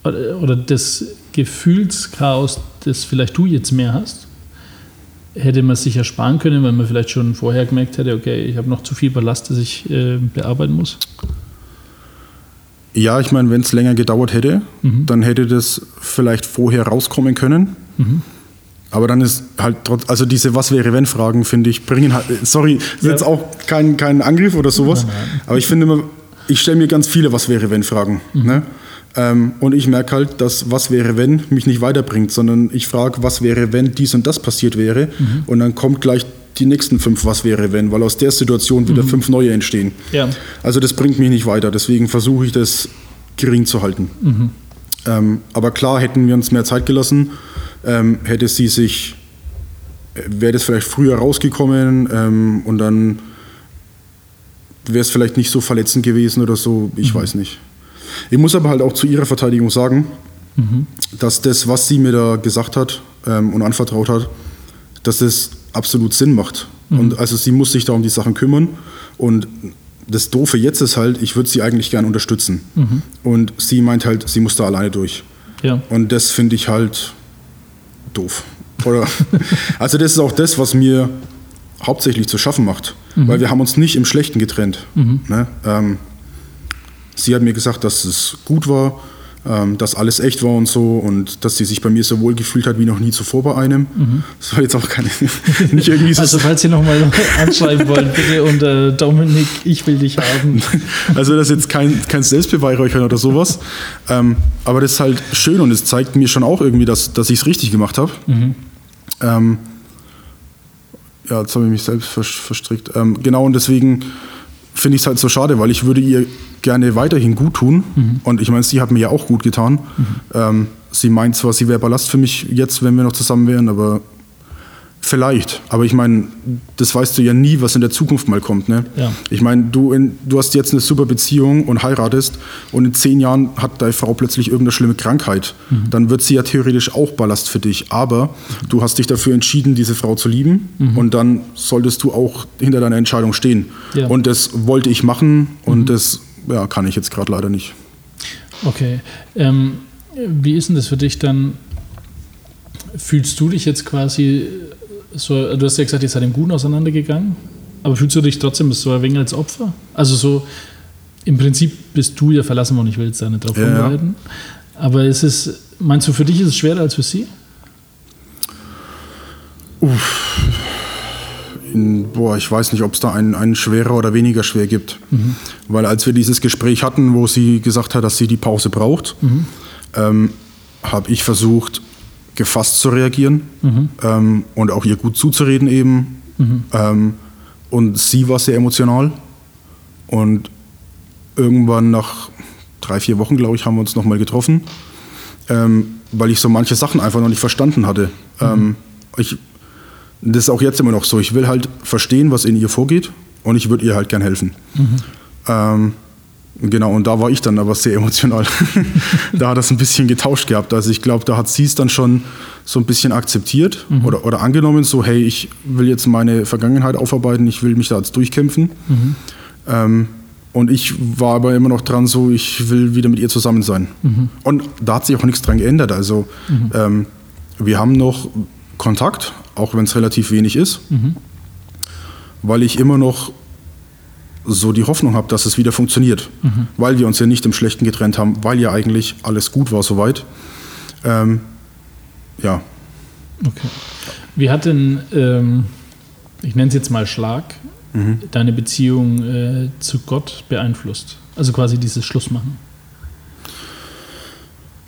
oder das Gefühlschaos, das vielleicht du jetzt mehr hast, hätte man sich ersparen können, weil man vielleicht schon vorher gemerkt hätte, okay, ich habe noch zu viel Ballast, das ich äh, bearbeiten muss? Ja, ich meine, wenn es länger gedauert hätte, dann hätte das vielleicht vorher rauskommen können. Aber dann ist halt trotz, also diese Was wäre wenn Fragen, finde ich, bringen halt, sorry, ist Ja. jetzt auch kein, kein Angriff oder sowas, aber ich finde immer, ich stelle mir ganz viele Was wäre wenn Fragen. Ne? Ähm, und ich merke halt, dass Was wäre wenn mich nicht weiterbringt, sondern ich frage, was wäre wenn dies und das passiert wäre und dann kommt gleich die nächsten fünf Was wäre wenn, weil aus der Situation wieder fünf neue entstehen. Ja. Also das bringt mich nicht weiter, deswegen versuche ich das gering zu halten. Ähm, aber klar, hätten wir uns mehr Zeit gelassen, ähm, hätte sie sich, äh, wäre das vielleicht früher rausgekommen ähm, und dann wäre es vielleicht nicht so verletzend gewesen oder so, ich weiß nicht. Ich muss aber halt auch zu ihrer Verteidigung sagen, dass das, was sie mir da gesagt hat ähm, und anvertraut hat, dass das absolut Sinn macht. Und also sie muss sich da um die Sachen kümmern. Und das Doofe jetzt ist halt, ich würde sie eigentlich gern unterstützen. Und sie meint halt, sie muss da alleine durch. Ja. Und das finde ich halt doof. Oder, also das ist auch das, was mir hauptsächlich zu schaffen macht. Weil wir haben uns nicht im Schlechten getrennt. Ne? Ähm, sie hat mir gesagt, dass es gut war, ähm, dass alles echt war und so und dass sie sich bei mir so wohl gefühlt hat wie noch nie zuvor bei einem. Das war jetzt auch keine, nicht irgendwie so. Also falls ihr nochmal anschreiben wollt, bitte unter Dominik, ich will dich haben. Also das ist jetzt kein, kein Selbstbeweihräuchern oder sowas. ähm, aber das ist halt schön und es zeigt mir schon auch irgendwie, dass, dass ich es richtig gemacht habe. Ähm, ja, jetzt habe ich mich selbst vers verstrickt. Ähm, genau, und deswegen finde ich es halt so schade, weil ich würde ihr gerne weiterhin gut tun. Und ich meine, sie hat mir ja auch gut getan. Ähm, sie meint zwar, sie wäre Ballast für mich jetzt, wenn wir noch zusammen wären, aber Vielleicht, aber ich meine, das weißt du ja nie, was in der Zukunft mal kommt. Ne? Ja. Ich meine, du, in, du hast jetzt eine super Beziehung und heiratest und in zehn Jahren hat deine Frau plötzlich irgendeine schlimme Krankheit. Dann wird sie ja theoretisch auch Ballast für dich. Aber du hast dich dafür entschieden, diese Frau zu lieben und dann solltest du auch hinter deiner Entscheidung stehen. Ja. Und das wollte ich machen und das ja, kann ich jetzt gerade leider nicht. Okay. Ähm, wie ist denn das für dich dann? Fühlst du dich jetzt quasi so, du hast ja gesagt, ihr seid im Guten auseinandergegangen, aber fühlst du dich trotzdem so ein wenig als Opfer? Also so, im Prinzip bist du ja verlassen worden, ich will jetzt da nicht drauf Ja, ja. Aber ist es, meinst du, für dich ist es schwerer als für sie? In, boah, ich weiß nicht, ob es da einen, einen schwerer oder weniger schwer gibt. Weil als wir dieses Gespräch hatten, wo sie gesagt hat, dass sie die Pause braucht, ähm, habe ich versucht, gefasst zu reagieren ähm, und auch ihr gut zuzureden eben. Ähm, und sie war sehr emotional. Und irgendwann nach drei, vier Wochen, glaube ich, haben wir uns nochmal getroffen, ähm, weil ich so manche Sachen einfach noch nicht verstanden hatte. Ähm, ich, das ist auch jetzt immer noch so. Ich will halt verstehen, was in ihr vorgeht und ich würde ihr halt gern helfen. Genau, und da war ich dann aber sehr emotional. da hat das ein bisschen getauscht gehabt. Also ich glaube, da hat sie es dann schon so ein bisschen akzeptiert oder, oder angenommen, so hey, ich will jetzt meine Vergangenheit aufarbeiten, ich will mich da jetzt durchkämpfen. Ähm, Und ich war aber immer noch dran, so, ich will wieder mit ihr zusammen sein. Und da hat sich auch nichts dran geändert. Also, ähm, wir haben noch Kontakt, auch wenn es relativ wenig ist, weil ich immer noch so die Hoffnung habe, dass es wieder funktioniert. Weil wir uns ja nicht im Schlechten getrennt haben, weil ja eigentlich alles gut war soweit. Ähm, ja, Okay. Wie hat denn, ähm, ich nenne es jetzt mal Schlag, deine Beziehung äh, zu Gott beeinflusst? Also quasi dieses Schlussmachen.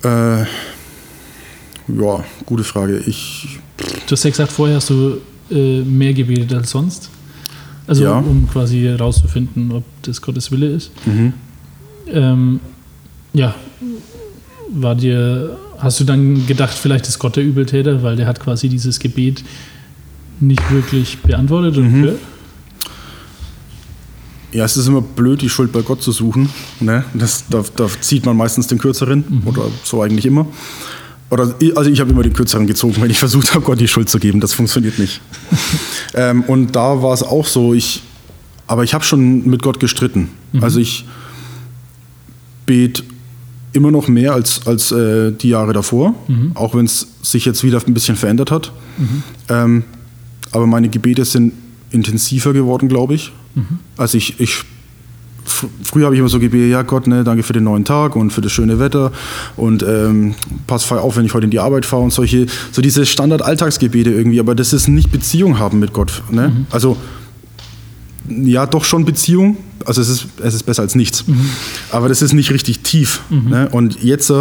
äh, ja, gute Frage. Ich, Du hast ja gesagt, vorher hast du äh, mehr gebetet als sonst. Also Ja. um quasi herauszufinden, ob das Gottes Wille ist. Ähm, ja, war dir, hast du dann gedacht, vielleicht ist Gott der Übeltäter, weil der hat quasi dieses Gebet nicht wirklich beantwortet und gehört? ja, es ist immer blöd, die Schuld bei Gott zu suchen. Ne? Das, da, da zieht man meistens den Kürzeren oder so eigentlich immer. Oder, also ich habe immer den Kürzeren gezogen, wenn ich versucht habe, Gott die Schuld zu geben. Das funktioniert nicht. ähm, und da war es auch so, ich, aber ich habe schon mit Gott gestritten. Also ich bete immer noch mehr als, als äh, die Jahre davor, auch wenn es sich jetzt wieder ein bisschen verändert hat. Ähm, aber meine Gebete sind intensiver geworden, glaube ich. Also ich, ich fr- früher habe ich immer so gebetet, ja Gott, ne, danke für den neuen Tag und für das schöne Wetter und ähm, pass auf, wenn ich heute in die Arbeit fahre und solche, so diese Standard-Alltagsgebete irgendwie, aber das ist nicht Beziehung haben mit Gott. Ne? Also ja, doch schon Beziehung. Also es ist, es ist besser als nichts. Aber das ist nicht richtig tief. Ne? Und jetzt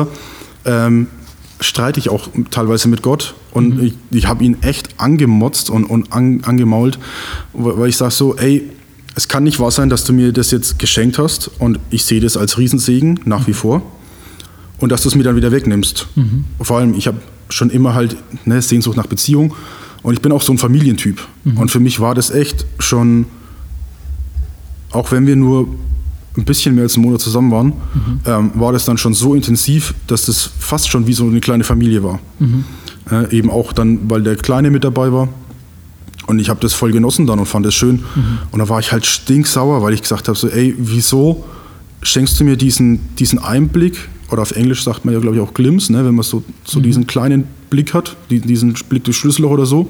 ähm, streite ich auch teilweise mit Gott und ich, ich habe ihn echt angemotzt und, und an, angemault, weil ich sage so, ey, es kann nicht wahr sein, dass du mir das jetzt geschenkt hast und ich sehe das als Riesensegen nach wie vor und dass du es mir dann wieder wegnimmst. Vor allem, ich habe schon immer halt ne, Sehnsucht nach Beziehung und ich bin auch so ein Familientyp. Und für mich war das echt schon, auch wenn wir nur ein bisschen mehr als einen Monat zusammen waren, ähm, war das dann schon so intensiv, dass das fast schon wie so eine kleine Familie war. Äh, eben auch dann, weil der Kleine mit dabei war. Und ich habe das voll genossen dann und fand das schön. Und da war ich halt stinksauer, weil ich gesagt habe, so, ey, wieso schenkst du mir diesen, diesen Einblick, oder auf Englisch sagt man ja, glaube ich, auch Glimpse, ne, wenn man so, so diesen kleinen Blick hat, die, diesen Blick durch Schlüsselloch oder so,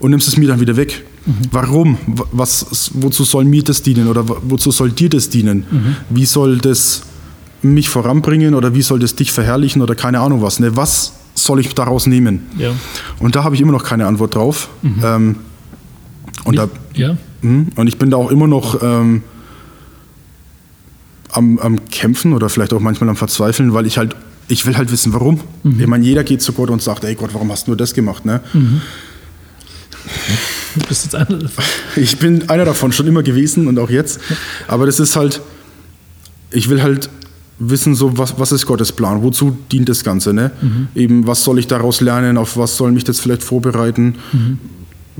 und nimmst es mir dann wieder weg. Warum? Wa- Was, wozu soll mir das dienen oder wo- wozu soll dir das dienen? Wie soll das mich voranbringen oder wie soll das dich verherrlichen oder keine Ahnung was? Ne? Was soll ich daraus nehmen? Ja. Und da habe ich immer noch keine Antwort drauf. Ähm, und, da, Ja. Mhm. und ich bin da auch immer noch ähm, am, am Kämpfen oder vielleicht auch manchmal am Verzweifeln, weil ich halt, ich will halt wissen, warum. Ich meine, jeder geht zu Gott und sagt, ey Gott, warum hast du nur das gemacht? Ne? Du bist jetzt einer davon. Ich bin einer davon schon immer gewesen und auch jetzt. Aber das ist halt, ich will halt wissen, so was, was ist Gottes Plan? Wozu dient das Ganze? Ne? Eben, was soll ich daraus lernen? Auf was soll mich das vielleicht vorbereiten?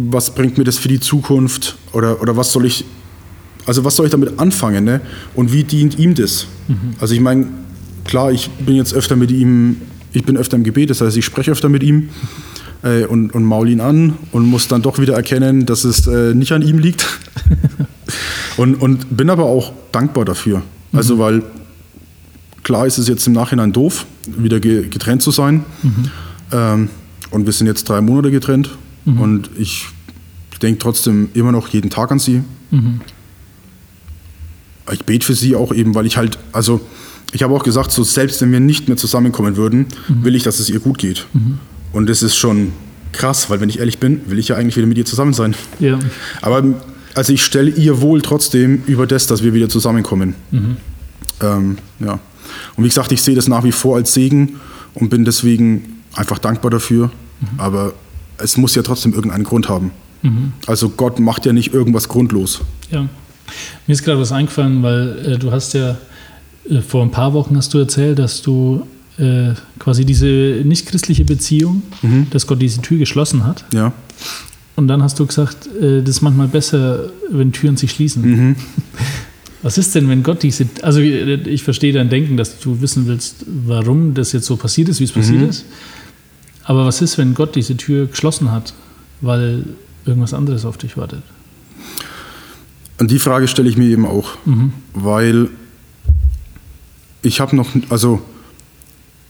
Was bringt mir das für die Zukunft? Oder, oder was soll ich, also was soll ich damit anfangen? Ne? Und wie dient ihm das? Also ich meine, klar, ich bin jetzt öfter mit ihm, ich bin öfter im Gebet, das heißt, ich spreche öfter mit ihm äh, und, und maul ihn an und muss dann doch wieder erkennen, dass es äh, nicht an ihm liegt. und, und bin aber auch dankbar dafür. Also, weil klar ist es jetzt im Nachhinein doof, wieder ge getrennt zu sein. Ähm, und wir sind jetzt drei Monate getrennt und ich denke trotzdem immer noch jeden Tag an sie. Ich bete für sie auch eben, weil ich halt, also ich habe auch gesagt, so selbst wenn wir nicht mehr zusammenkommen würden, will ich, dass es ihr gut geht. Und das ist schon krass, weil wenn ich ehrlich bin, will ich ja eigentlich wieder mit ihr zusammen sein. Ja. Aber also ich stelle ihr wohl trotzdem über das, dass wir wieder zusammenkommen. Ähm, ja. Und wie gesagt, ich sehe das nach wie vor als Segen und bin deswegen einfach dankbar dafür. Aber es muss ja trotzdem irgendeinen Grund haben. Also Gott macht ja nicht irgendwas grundlos. Ja. Mir ist gerade was eingefallen, weil äh, du hast ja äh, vor ein paar Wochen hast du erzählt, dass du äh, quasi diese nicht-christliche Beziehung, dass Gott diese Tür geschlossen hat. Ja. Und dann hast du gesagt, äh, das ist manchmal besser, wenn Türen sich schließen. Was ist denn, wenn Gott diese, also äh, ich verstehe dein Denken, dass du wissen willst, warum das jetzt so passiert ist, wie es passiert ist. Aber was ist, wenn Gott diese Tür geschlossen hat, weil irgendwas anderes auf dich wartet? Und die Frage stelle ich mir eben auch, weil ich habe noch, also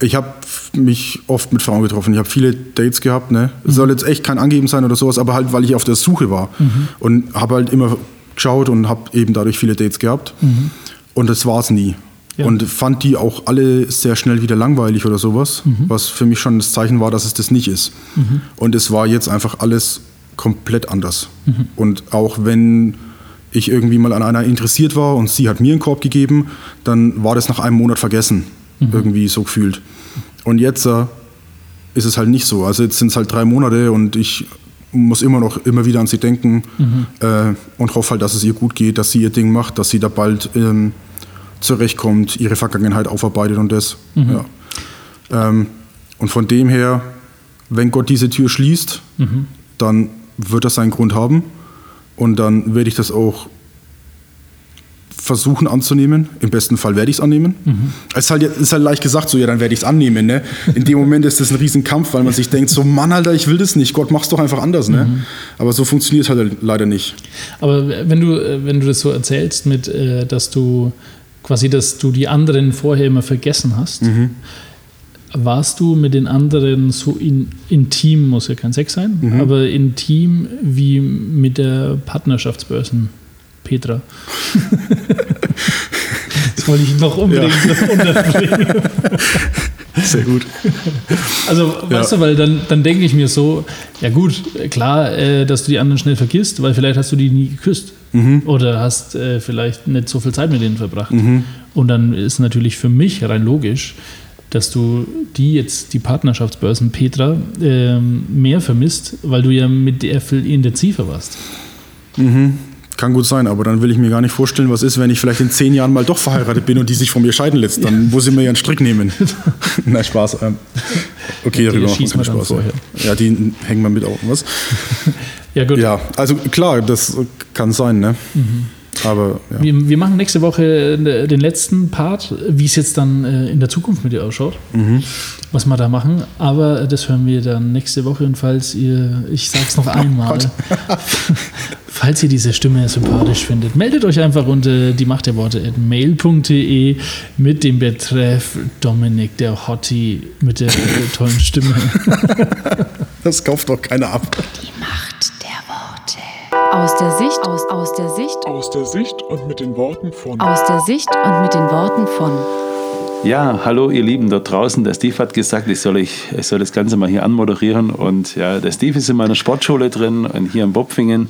ich habe mich oft mit Frauen getroffen. Ich habe viele Dates gehabt. Ne? Es soll jetzt echt kein Angeben sein oder sowas, aber halt, weil ich auf der Suche war und habe halt immer geschaut und habe eben dadurch viele Dates gehabt. Und das war es nie. Ja. Und fand die auch alle sehr schnell wieder langweilig oder sowas, was für mich schon das Zeichen war, dass es das nicht ist. Und es war jetzt einfach alles komplett anders. Und auch wenn ich irgendwie mal an einer interessiert war und sie hat mir einen Korb gegeben, dann war das nach einem Monat vergessen. Irgendwie so gefühlt. Und jetzt äh, ist es halt nicht so. Also jetzt sind es halt drei Monate und ich muss immer noch immer wieder an sie denken äh, und hoffe halt, dass es ihr gut geht, dass sie ihr Ding macht, dass sie da bald ähm, zurechtkommt, ihre Vergangenheit aufarbeitet und das. Ja. Ähm, und von dem her, wenn Gott diese Tür schließt, dann wird das seinen Grund haben und dann werde ich das auch versuchen anzunehmen. Im besten Fall werde ich es annehmen. Es ist halt, ist halt leicht gesagt, so ja, dann werde ich es annehmen. Ne? In dem Moment ist das ein Riesenkampf, weil man sich denkt, so Mann, Alter, ich will das nicht. Gott, mach's doch einfach anders. Ne? Aber so funktioniert es halt leider nicht. Aber wenn du, äh, wenn du das so erzählst, mit, äh, dass du quasi, dass du die anderen vorher immer vergessen hast, warst du mit den anderen so in, intim, muss ja kein Sex sein, aber intim wie mit der Partnerschaftsbörsen Petra? das wollte ich noch unbedingt unterbringen. Sehr gut. Also, weißt du, weil dann, dann denke ich mir so, ja gut, klar, äh, dass du die anderen schnell vergisst, weil vielleicht hast du die nie geküsst. Oder hast äh, vielleicht nicht so viel Zeit mit denen verbracht. Und dann ist natürlich für mich rein logisch, dass du die jetzt, die Partnerschaftsbörsen Petra, ähm, mehr vermisst, weil du ja mit der viel intensiver warst. Kann gut sein, aber dann will ich mir gar nicht vorstellen, was ist, wenn ich vielleicht in zehn Jahren mal doch verheiratet bin und die sich von mir scheiden lässt. Dann muss sie mir ja einen Strick nehmen. Nein, Spaß. Ähm, okay, darüber machen wir Spaß. vorher. Ja, die hängen wir mit auf. Was? Ja, gut. Ja, also klar, das kann sein, ne? Aber ja. Wir, wir machen nächste Woche äh, den letzten Part, wie es jetzt dann äh, in der Zukunft mit dir ausschaut, was wir da machen. Aber das hören wir dann nächste Woche. Und falls ihr, ich sag's noch einmal, falls ihr diese Stimme sympathisch findet, meldet euch einfach unter die Macht der Worte at mail.de mit dem Betreff Dominik, der Hottie mit der tollen Stimme. das kauft doch keiner ab. Die Macht. Aus der Sicht, aus, aus der Sicht, Aus der Sicht und mit den Worten von aus der Sicht und mit den Worten von Ja, hallo ihr Lieben dort draußen. Der Steve hat gesagt, ich soll, ich, ich soll das Ganze mal hier anmoderieren. Und ja, der Steve ist in meiner Sportschule drin und hier in Bopfingen.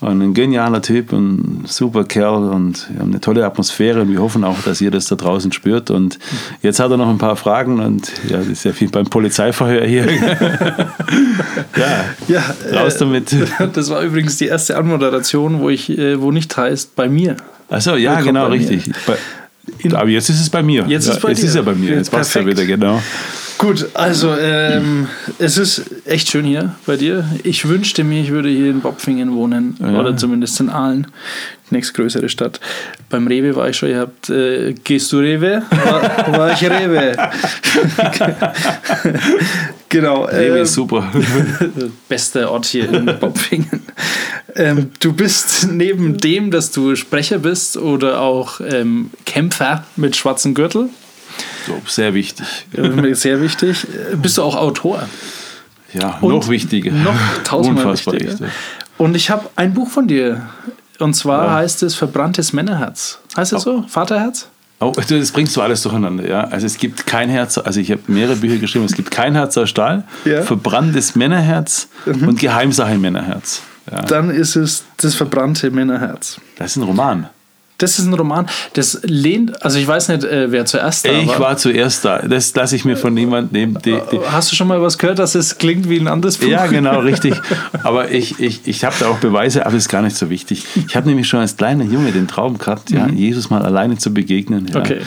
Und ein genialer Typ, ein super Kerl und wir haben eine tolle Atmosphäre. Und wir hoffen auch, dass ihr das da draußen spürt. Und jetzt hat er noch ein paar Fragen und ja, das ist ja viel beim Polizeiverhör hier. ja, Ja, raus äh, damit. Das war übrigens die erste Anmoderation, wo ich, äh, wo nicht heißt bei mir. Achso, ja, Willkommen genau, richtig. Bei, aber jetzt ist es bei mir. Jetzt ja, ist bei jetzt dir. ist er bei mir. Jetzt passt er Perfekt. wieder, genau. Gut, also ähm, es ist echt schön hier bei dir. Ich wünschte mir, ich würde hier in Bopfingen wohnen Ja. oder zumindest in Aalen, die nächstgrößere Stadt. Beim Rewe war ich schon. Ihr habt, äh, gehst du Rewe? War, war ich Rewe? genau. Rewe ähm, ist super. bester Ort hier in Bopfingen. Ähm, du bist neben dem, dass du Sprecher bist oder auch ähm, Kämpfer mit schwarzem Gürtel, So, sehr wichtig. äh, sehr wichtig, bist du auch Autor. Ja, Und noch wichtiger. Noch tausendmal Unfassbar wichtiger. wichtig. Und ich habe ein Buch von dir. Und zwar Ja. heißt es Verbranntes Männerherz. Heißt es so? Vaterherz? Oh, das bringst du alles durcheinander, ja. Also es gibt kein Herz, also ich habe mehrere Bücher geschrieben, es gibt kein Herz aus Stahl, Ja. verbranntes Männerherz und Geheimsache Männerherz. Ja. Dann ist es das verbrannte Männerherz. Das ist ein Roman. Das ist ein Roman, das lehnt, also ich weiß nicht, äh, wer zuerst da Ich war. war zuerst da. Das lasse ich mir von niemandem nehmen. Die, die, Hast du schon mal was gehört, dass es klingt wie ein anderes Buch? Ja, genau, richtig. Aber ich, ich, ich habe da auch Beweise, aber ist gar nicht so wichtig. Ich habe nämlich schon als kleiner Junge den Traum gehabt, ja, Jesus mal alleine zu begegnen. Ja. Mhm. Okay.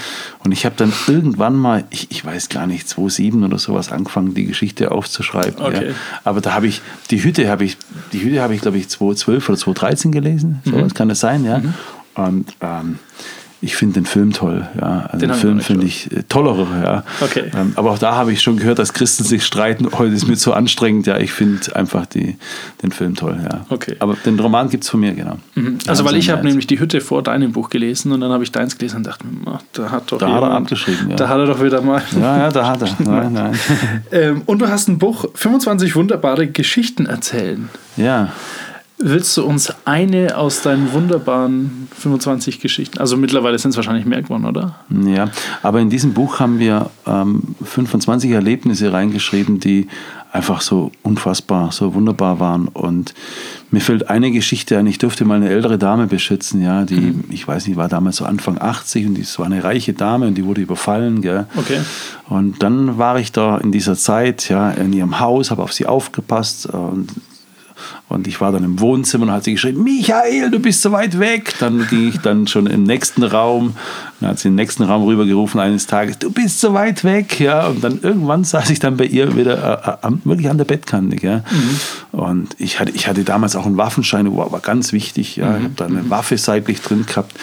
Und ich habe dann irgendwann mal, ich, ich weiß gar nicht, 2007 oder sowas angefangen, die Geschichte aufzuschreiben. Okay. Ja. Aber da habe ich, die Hütte habe ich, die Hütte habe ich, glaube ich, 2012 oder 2013 gelesen. So Mhm. kann das sein, ja. Und ähm, ich finde den Film toll. Ja. Also Den den, ich Film finde ich äh, toller. Ja. Okay. Ähm, aber auch da habe ich schon gehört, dass Christen sich streiten. Heute ist mir zu anstrengend. Ja, ich finde einfach die, den Film toll. Ja. Okay. Aber den Roman gibt es von mir, genau. Also, weil Ja, ich so habe nämlich die Hütte vor deinem Buch gelesen und dann habe ich deins gelesen und dachte, ach, da hat doch Da hat er jemand- abgeschrieben, ja. Da hat er doch wieder mal. Ja, ja, da hat er. Nein, nein. Ähm, und du hast ein Buch, 25 wunderbare Geschichten erzählen. Ja. Willst du uns eine aus deinen wunderbaren 25 Geschichten, also mittlerweile sind es wahrscheinlich mehr geworden, oder? Ja, aber in diesem Buch haben wir ähm, 25 Erlebnisse reingeschrieben, die einfach so unfassbar, so wunderbar waren. Und mir fällt eine Geschichte ein, ich durfte mal eine ältere Dame beschützen, ja, die, ich weiß nicht, war damals so Anfang 80 und das war eine reiche Dame und die wurde überfallen, gell. Okay. Und dann war ich da in dieser Zeit, ja, in ihrem Haus, habe auf sie aufgepasst und und ich war dann im Wohnzimmer und hat sie geschrien, Michael, du bist so weit weg. Dann ging ich dann schon im nächsten Raum. Dann hat sie in den nächsten Raum rübergerufen eines Tages, du bist so weit weg. Ja, und dann irgendwann saß ich dann bei ihr wieder äh, am- wirklich an der Bettkante. Gell? Und ich hatte, ich hatte damals auch einen Waffenschein, war, war ganz wichtig. Ja? Ich habe da eine Waffe seitlich drin gehabt.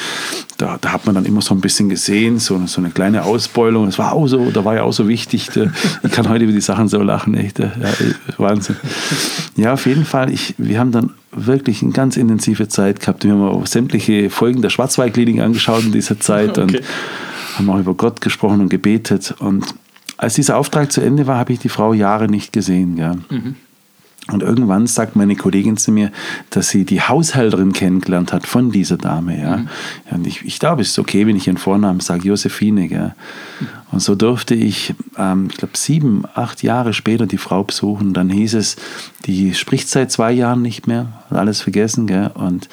Da, da hat man dann immer so ein bisschen gesehen, so, so eine kleine Ausbeulung. Das war auch so, da war ja auch so wichtig. Da, ich kann heute über die Sachen so lachen, echt. Ja, Wahnsinn. Ja, auf jeden Fall. Ich, wir haben dann wirklich eine ganz intensive Zeit gehabt. Wir haben auch sämtliche Folgen der Schwarzwaldklinik angeschaut in dieser Zeit und Okay. haben auch über Gott gesprochen und gebetet. Und als dieser Auftrag zu Ende war, habe ich die Frau Jahre nicht gesehen. Gell? Und irgendwann sagt meine Kollegin zu mir, dass sie die Haushälterin kennengelernt hat von dieser Dame. Ja. Ja, Und ich, ich glaube, es ist okay, wenn ich ihren Vornamen sage, Josephine. Gell. Und so durfte ich, ähm, ich glaube, sieben, acht Jahre später die Frau besuchen. Dann hieß es, die spricht seit zwei Jahren nicht mehr, hat alles vergessen. Gell. Und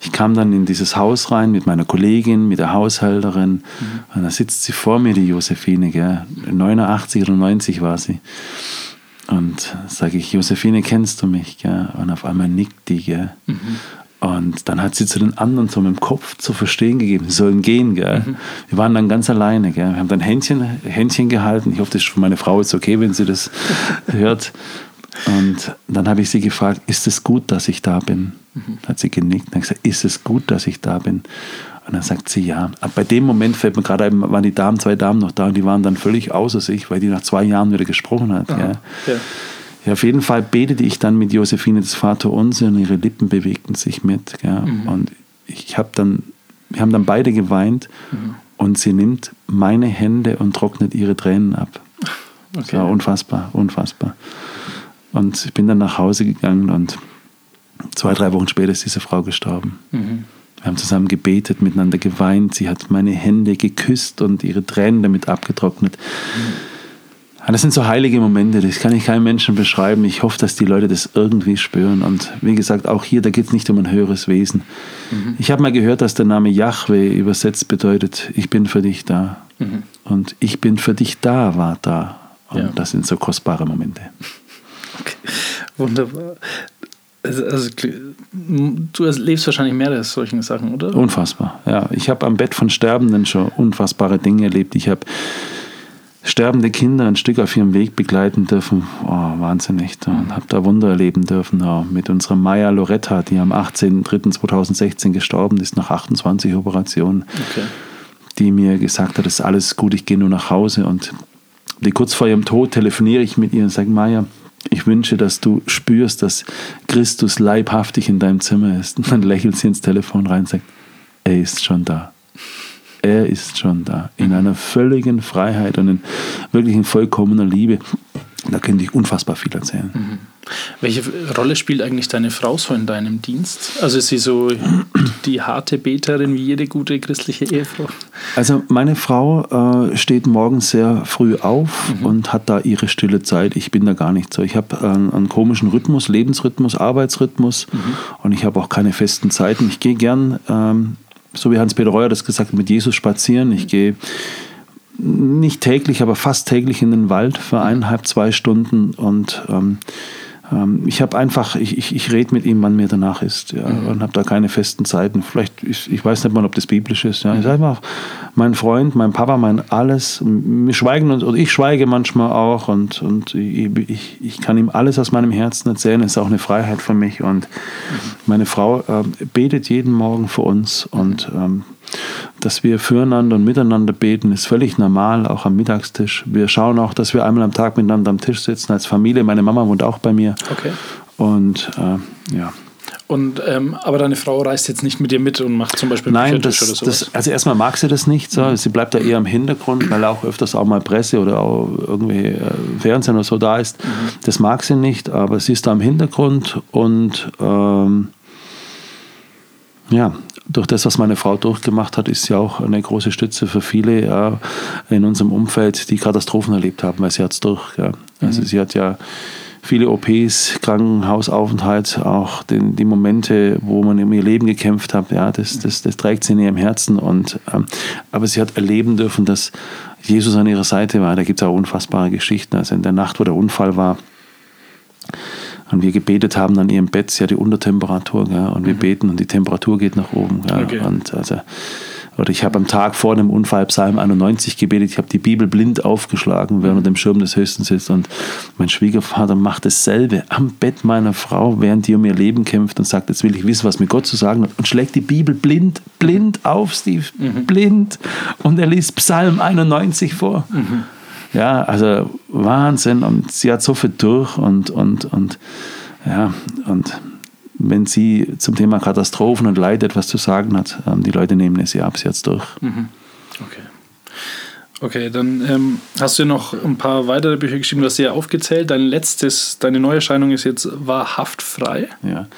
ich kam dann in dieses Haus rein mit meiner Kollegin, mit der Haushälterin. Und da sitzt sie vor mir, die Josephine. Gell. 89 oder 90 war sie. Und sage ich, Josephine, kennst du mich? Gell? Und auf einmal nickt die. Gell? Und dann hat sie zu den anderen so mit dem Kopf zu verstehen gegeben, sie sollen gehen. Gell? Wir waren dann ganz alleine. Gell? Wir haben dann Händchen, Händchen gehalten. Ich hoffe, das ist für meine Frau jetzt okay, wenn sie das hört. Und dann habe ich sie gefragt, ist es gut, dass ich da bin? Dann hat sie genickt und gesagt, ist es gut, dass ich da bin? Und dann sagt sie ja. Aber bei dem Moment fällt mir gerade ein, waren die Damen, zwei Damen noch da und die waren dann völlig außer sich, weil die nach zwei Jahren wieder gesprochen hat. Ja. Ja. Ja, auf jeden Fall betete ich dann mit Josephine das Vaterunser und ihre Lippen bewegten sich mit. Ja. Und ich habe dann, wir haben dann beide geweint und sie nimmt meine Hände und trocknet ihre Tränen ab. Das war unfassbar, unfassbar. Und ich bin dann nach Hause gegangen und zwei, drei Wochen später ist diese Frau gestorben. Wir haben zusammen gebetet, miteinander geweint. Sie hat meine Hände geküsst und ihre Tränen damit abgetrocknet. Das sind so heilige Momente, das kann ich keinem Menschen beschreiben. Ich hoffe, dass die Leute das irgendwie spüren. Und wie gesagt, auch hier, da geht es nicht um ein höheres Wesen. Ich habe mal gehört, dass der Name Yahweh übersetzt bedeutet, ich bin für dich da. Und ich bin für dich da war da. Und Ja. das sind so kostbare Momente. Okay. Wunderbar. Also, also, du lebst wahrscheinlich mehrere solchen Sachen, oder? Unfassbar. Ja, ich habe am Bett von Sterbenden schon unfassbare Dinge erlebt. Ich habe sterbende Kinder ein Stück auf ihrem Weg begleiten dürfen. Oh, wahnsinnig. Und habe da Wunder erleben dürfen. Ja, mit unserer Maya Loretta, die am 18.03.2016 gestorben ist, nach 28 Operationen, Okay. die mir gesagt hat, es ist alles gut, ich gehe nur nach Hause. Und die kurz vor ihrem Tod telefoniere ich mit ihr und sage, Maya, ich wünsche, dass du spürst, dass Christus leibhaftig in deinem Zimmer ist. Und dann lächelt sie ins Telefon rein und sagt, er ist schon da. Er ist schon da. In einer völligen Freiheit und in wirklich in vollkommener Liebe. Da könnte ich unfassbar viel erzählen. Welche Rolle spielt eigentlich deine Frau so in deinem Dienst? Also ist sie so die harte Beterin wie jede gute christliche Ehefrau? Also meine Frau äh, steht morgens sehr früh auf und hat da ihre stille Zeit. Ich bin da gar nicht so. Ich habe äh, einen komischen Rhythmus, Lebensrhythmus, Arbeitsrhythmus und ich habe auch keine festen Zeiten. Ich gehe gern, ähm, so wie Hans-Peter Reuer das gesagt hat, mit Jesus spazieren. Ich gehe nicht täglich, aber fast täglich in den Wald für eineinhalb, zwei Stunden und ähm, ich habe einfach, ich, ich, ich rede mit ihm, wann mir danach ist ja, und habe da keine festen Zeiten. Vielleicht, ist, ich weiß nicht mal, ob das biblisch ist. Ja. Ich sage einfach, mein Freund, mein Papa, mein alles. Wir schweigen uns, oder ich schweige manchmal auch und, und ich, ich, ich kann ihm alles aus meinem Herzen erzählen. Das ist auch eine Freiheit für mich und meine Frau äh, betet jeden Morgen für uns und ähm, dass wir füreinander und miteinander beten, ist völlig normal, auch am Mittagstisch. Wir schauen auch, dass wir einmal am Tag miteinander am Tisch sitzen als Familie. Meine Mama wohnt auch bei mir. Okay. Und äh, ja. Und, ähm, aber deine Frau reist jetzt nicht mit dir mit und macht zum Beispiel Nein, das, oder sowas? das, also erstmal mag sie das nicht. So. Sie bleibt da eher im Hintergrund, weil auch öfters auch mal Presse oder auch irgendwie äh, Fernsehen oder so da ist. Das mag sie nicht, aber sie ist da im Hintergrund und ähm, ja, durch das, was meine Frau durchgemacht hat, ist sie auch eine große Stütze für viele ja, in unserem Umfeld, die Katastrophen erlebt haben, weil sie hat es durch. Ja. Also sie hat ja viele OPs, Krankenhausaufenthalt, auch den, die Momente, wo man um ihr Leben gekämpft hat, ja, das, das, das trägt sie in ihrem Herzen. Und, ähm, aber sie hat erleben dürfen, dass Jesus an ihrer Seite war. Da gibt es auch unfassbare Geschichten. Also in der Nacht, wo der Unfall war, und wir gebetet haben an ihrem Bett, sie hat die Untertemperatur, gell, und wir beten und die Temperatur geht nach oben. Gell, Okay. und also, oder ich habe am Tag vor dem Unfall Psalm 91 gebetet, ich habe die Bibel blind aufgeschlagen, während unter dem Schirm des Höchsten sitzt. Und mein Schwiegervater macht dasselbe am Bett meiner Frau, während die um ihr Leben kämpft und sagt, jetzt will ich wissen, was mir Gott zu sagen hat. Und schlägt die Bibel blind, blind auf, Steve, blind. Und er liest Psalm 91 vor. Ja, also Wahnsinn. Und sie hat so viel durch und, und, und ja, und wenn sie zum Thema Katastrophen und Leid etwas zu sagen hat, ähm, die Leute nehmen es ihr ab, es durch. Okay. Okay, dann ähm, hast du noch ein paar weitere Bücher geschrieben, du hast sie ja aufgezählt. Dein letztes, deine Neuerscheinung ist jetzt wahrhaft frei. Ja.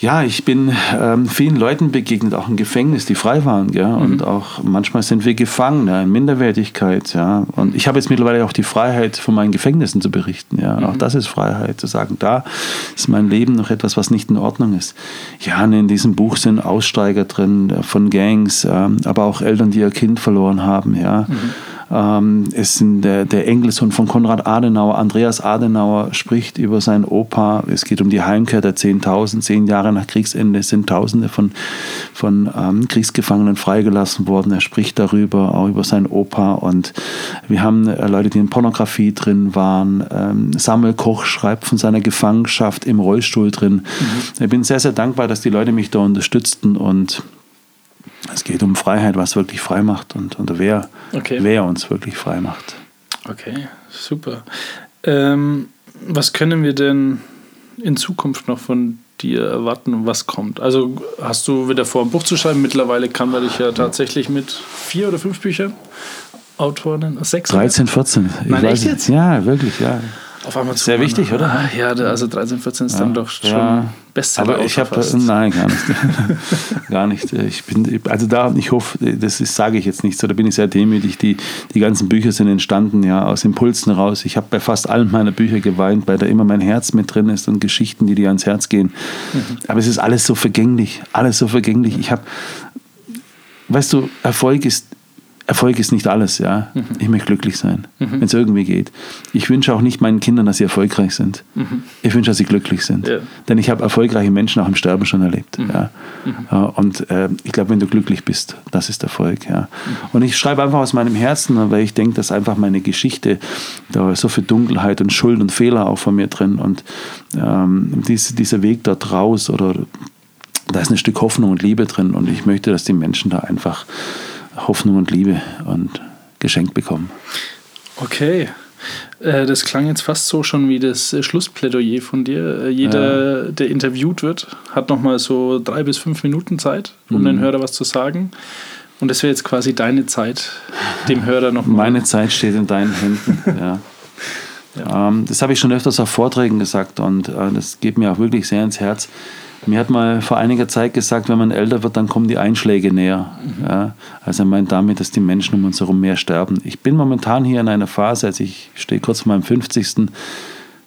Ja, ich bin ähm, vielen Leuten begegnet, auch im Gefängnis, die frei waren, gell? Und auch manchmal sind wir gefangen, ja, in Minderwertigkeit, ja. Und ich habe jetzt mittlerweile auch die Freiheit, von meinen Gefängnissen zu berichten, ja. Auch das ist Freiheit, zu sagen, da ist mein Leben noch etwas, was nicht in Ordnung ist. Ja, und in diesem Buch sind Aussteiger drin äh, von Gangs, ähm, aber auch Eltern, die ihr Kind verloren haben, ja. Ähm, es sind der, der Enkelsohn von Konrad Adenauer, Andreas Adenauer, spricht über seinen Opa. Es geht um die Heimkehr der 10.000. Zehn Jahre nach Kriegsende sind Tausende von, von ähm, Kriegsgefangenen freigelassen worden. Er spricht darüber, auch über seinen Opa. Und wir haben äh, Leute, die in Pornografie drin waren. Ähm, Samuel Koch schreibt von seiner Gefangenschaft im Rollstuhl drin. Ich bin sehr, sehr dankbar, dass die Leute mich da unterstützten und es geht um Freiheit, was wirklich frei macht und, und wer, Okay. wer uns wirklich frei macht. Okay, super. Ähm, was können wir denn in Zukunft noch von dir erwarten und was kommt? Also hast du wieder vor, ein Buch zu schreiben? Mittlerweile kann man dich ja tatsächlich mit vier oder fünf Büchern Autoren, sechs? 13, 14. Ich Nein, weiß echt jetzt? Ja, wirklich, ja. Auf einmal zu Sehr wichtig, oder? Ah, Ja, also 13, 14 ist dann doch schon ja. Bestseller. Aber ich habe nein, gar nicht. gar nicht. Ich bin, also da, ich hoffe, das sage ich jetzt nicht so, da bin ich sehr demütig. Die, die ganzen Bücher sind entstanden, ja, aus Impulsen raus. Ich habe bei fast allen meiner Bücher geweint, weil da immer mein Herz mit drin ist und Geschichten, die dir ans Herz gehen. Aber es ist alles so vergänglich, alles so vergänglich. Ich habe, weißt du, Erfolg ist Erfolg ist nicht alles, ja. Ich möchte glücklich sein, wenn es irgendwie geht. Ich wünsche auch nicht meinen Kindern, dass sie erfolgreich sind. Ich wünsche, dass sie glücklich sind. Ja. Denn ich habe erfolgreiche Menschen auch im Sterben schon erlebt. Ja. Ja, Und äh, ich glaube, wenn du glücklich bist, das ist Erfolg. Ja. Und ich schreibe einfach aus meinem Herzen, weil ich denke, dass einfach meine Geschichte, da ist so viel Dunkelheit und Schuld und Fehler auch von mir drin. Und ähm, dies, dieser Weg dort raus oder da ist ein Stück Hoffnung und Liebe drin. Und ich möchte, dass die Menschen da einfach Hoffnung und Liebe und geschenkt bekommen. Okay. Äh, Das klang jetzt fast so schon wie das äh, Schlussplädoyer von dir. Äh, Jeder, der interviewt wird, hat nochmal so drei bis fünf Minuten Zeit, um Mhm. den Hörer was zu sagen. Und das wäre jetzt quasi deine Zeit, dem Hörer nochmal. Meine Zeit steht in deinen Händen. ja. Ähm, das habe ich schon öfters auf Vorträgen gesagt und das geht mir auch wirklich sehr ins Herz. Mir hat mal vor einiger Zeit gesagt, wenn man älter wird, dann kommen die Einschläge näher. Ja, also er meint damit, dass die Menschen um uns herum mehr sterben. Ich bin momentan hier in einer Phase, also ich stehe kurz vor meinem 50.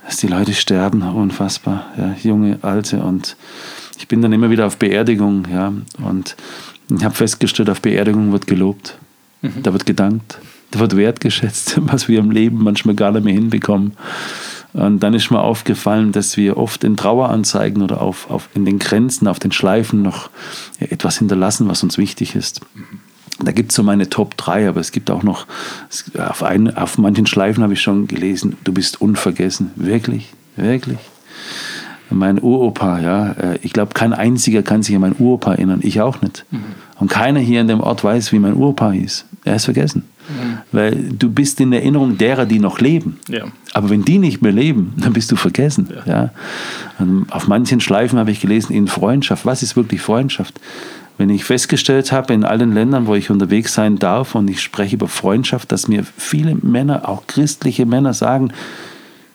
dass die Leute sterben, unfassbar. Ja, junge, alte und ich bin dann immer wieder auf Beerdigung. Ja, und ich habe festgestellt, auf Beerdigung wird gelobt. Da wird gedankt, da wird wertgeschätzt, was wir im Leben manchmal gar nicht mehr hinbekommen. Und dann ist mir aufgefallen, dass wir oft in Traueranzeigen oder auf, auf in den Grenzen, auf den Schleifen noch etwas hinterlassen, was uns wichtig ist. Da gibt es so meine Top 3, aber es gibt auch noch, auf, ein, auf manchen Schleifen habe ich schon gelesen, du bist unvergessen. Wirklich, wirklich. Mein Uropa, ja, äh, ich glaube, kein einziger kann sich an meinen Uropa erinnern, ich auch nicht. Und keiner hier in dem Ort weiß, wie mein Urpa hieß. Er ist vergessen. Weil du bist in Erinnerung derer, die noch leben. Ja. Aber wenn die nicht mehr leben, dann bist du vergessen. Ja. Und auf manchen Schleifen habe ich gelesen, in Freundschaft. Was ist wirklich Freundschaft? Wenn ich festgestellt habe, in allen Ländern, wo ich unterwegs sein darf und ich spreche über Freundschaft, dass mir viele Männer, auch christliche Männer, sagen,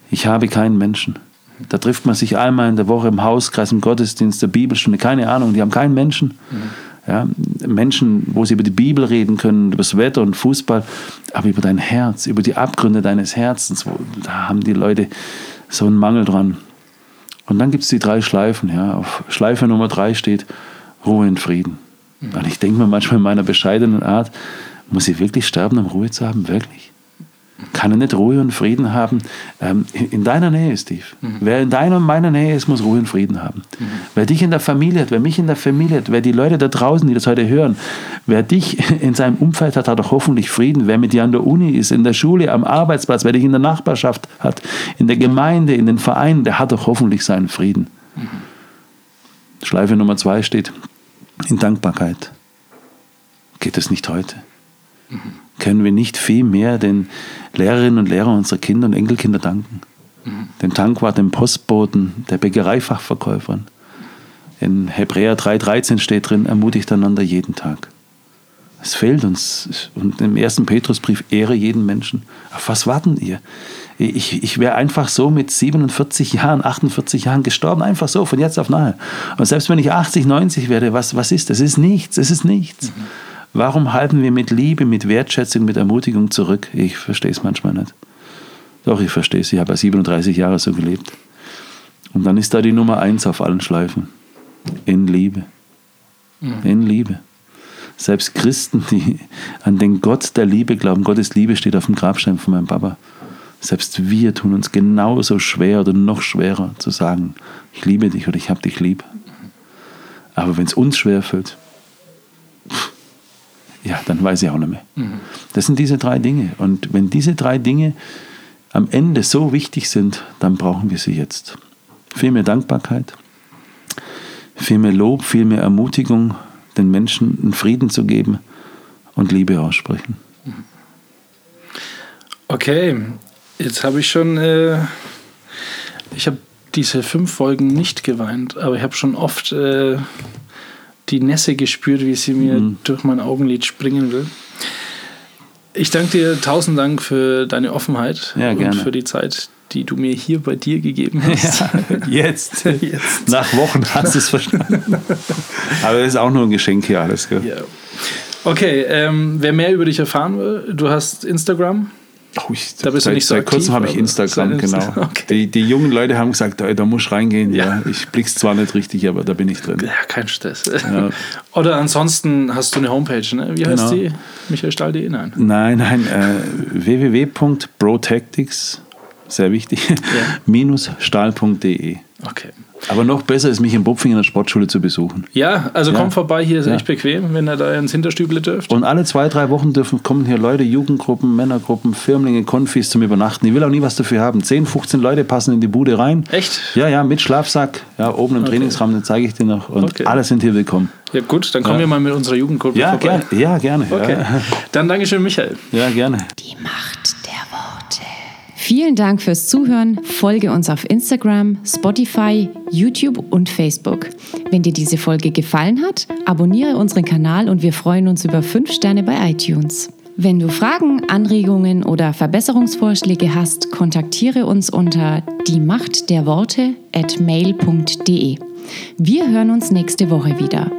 ich habe keinen Menschen. Da trifft man sich einmal in der Woche im Hauskreis, im Gottesdienst, der Bibelstunde, keine Ahnung, die haben keinen Menschen. Ja, Menschen, wo sie über die Bibel reden können, über das Wetter und Fußball, aber über dein Herz, über die Abgründe deines Herzens, wo, da haben die Leute so einen Mangel dran. Und dann gibt es die drei Schleifen. Ja. Auf Schleife Nummer drei steht Ruhe und Frieden. Und ich denke mir manchmal in meiner bescheidenen Art, muss ich wirklich sterben, um Ruhe zu haben? Wirklich? Kann er nicht Ruhe und Frieden haben? Ähm, in deiner Nähe, Steve. Wer in deiner und meiner Nähe ist, muss Ruhe und Frieden haben. Wer dich in der Familie hat, wer mich in der Familie hat, wer die Leute da draußen, die das heute hören, wer dich in seinem Umfeld hat, hat auch hoffentlich Frieden. Wer mit dir an der Uni ist, in der Schule, am Arbeitsplatz, wer dich in der Nachbarschaft hat, in der Gemeinde, in den Vereinen, der hat auch hoffentlich seinen Frieden. Schleife Nummer zwei steht in Dankbarkeit. Geht es nicht heute? Können wir nicht viel mehr den Lehrerinnen und Lehrern unserer Kinder und Enkelkinder danken? Dem Tankwart, dem Postboten, der Bäckereifachverkäuferin. In Hebräer 3,13 steht drin, ermutigt einander jeden Tag. Es fehlt uns. Und im ersten Petrusbrief, ehre jeden Menschen. Auf was warten ihr? Ich, ich wäre einfach so mit 47 Jahren, 48 Jahren gestorben, einfach so, von jetzt auf nachher. Und selbst wenn ich 80, 90 werde, was, was ist das? Es ist nichts, es ist nichts. Warum halten wir mit Liebe, mit Wertschätzung, mit Ermutigung zurück? Ich verstehe es manchmal nicht. Doch, ich verstehe es. Ich habe ja 37 Jahre so gelebt. Und dann ist da die Nummer eins auf allen Schleifen. In Liebe. In Liebe. Selbst Christen, die an den Gott der Liebe glauben, Gottes Liebe steht auf dem Grabstein von meinem Papa. Selbst wir tun uns genauso schwer oder noch schwerer zu sagen, ich liebe dich oder ich habe dich lieb. Aber wenn es uns schwer fällt, ja, dann weiß ich auch nicht mehr. Das sind diese drei Dinge. Und wenn diese drei Dinge am Ende so wichtig sind, dann brauchen wir sie jetzt. Viel mehr Dankbarkeit, viel mehr Lob, viel mehr Ermutigung, den Menschen einen Frieden zu geben und Liebe aussprechen. Okay, jetzt habe ich schon, äh, ich habe diese fünf Folgen nicht geweint, aber ich habe schon oft äh, die Nässe gespürt, wie sie mir Mhm. durch mein Augenlid springen will. Ich danke dir tausend Dank für deine Offenheit Ja, und gerne. für die Zeit, die du mir hier bei dir gegeben hast. Jetzt. Jetzt. Nach Wochen hast du es verstanden. Aber das ist auch nur ein Geschenk hier alles. Gell? Ja. Okay, ähm, wer mehr über dich erfahren will, du hast Instagram. Oh, ich, Da bist du seit, nicht so seit kurzem habe ich Instagram, genau. Okay. Die, die jungen Leute haben gesagt, da, da musst du reingehen. Ja. Ja. ich blick's zwar nicht richtig, aber da bin ich drin. Ja, kein Stress. Ja. Oder ansonsten hast du eine Homepage, ne? Wie heißt Genau. die? michaelstahl.de? Nein. Nein, nein, äh, www.brotactics, sehr wichtig, minus stahl.de. Okay. Aber noch besser ist, mich in Bupfing in der Sportschule zu besuchen. Ja, also Ja. kommt vorbei, hier ist Ja. echt bequem, wenn ihr da ins Hinterstüble dürft. Und alle zwei, drei Wochen dürfen, kommen hier Leute, Jugendgruppen, Männergruppen, Firmlinge, Konfis zum Übernachten. Ich will auch nie was dafür haben. 10, 15 Leute passen in die Bude rein. Echt? Ja, ja, mit Schlafsack. Ja, oben im Trainingsraum, den zeige ich dir noch. Und Okay. alle sind hier willkommen. Ja, gut, dann kommen Ja. wir mal mit unserer Jugendgruppe Ja, vorbei. gerne. Ja, gerne. Okay. Dann Dankeschön, Michael. Ja, ja, gerne. Die Macht der Worte. Vielen Dank fürs Zuhören. Folge uns auf Instagram, Spotify, YouTube und Facebook. Wenn dir diese Folge gefallen hat, abonniere unseren Kanal und wir freuen uns über 5 Sterne bei iTunes. Wenn du Fragen, Anregungen oder Verbesserungsvorschläge hast, kontaktiere uns unter die Macht der Worte at mail.de. Wir hören uns nächste Woche wieder.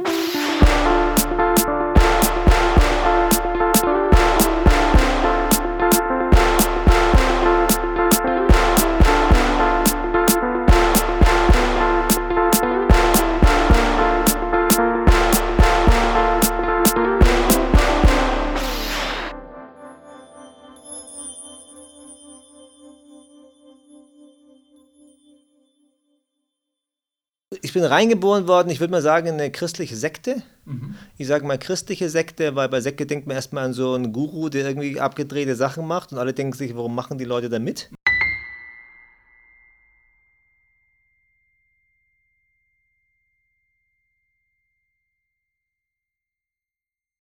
Ich bin reingeboren worden, ich würde mal sagen, in eine christliche Sekte. Ich sage mal christliche Sekte, weil bei Sekte denkt man erstmal an so einen Guru, der irgendwie abgedrehte Sachen macht und alle denken sich, warum machen die Leute da mit?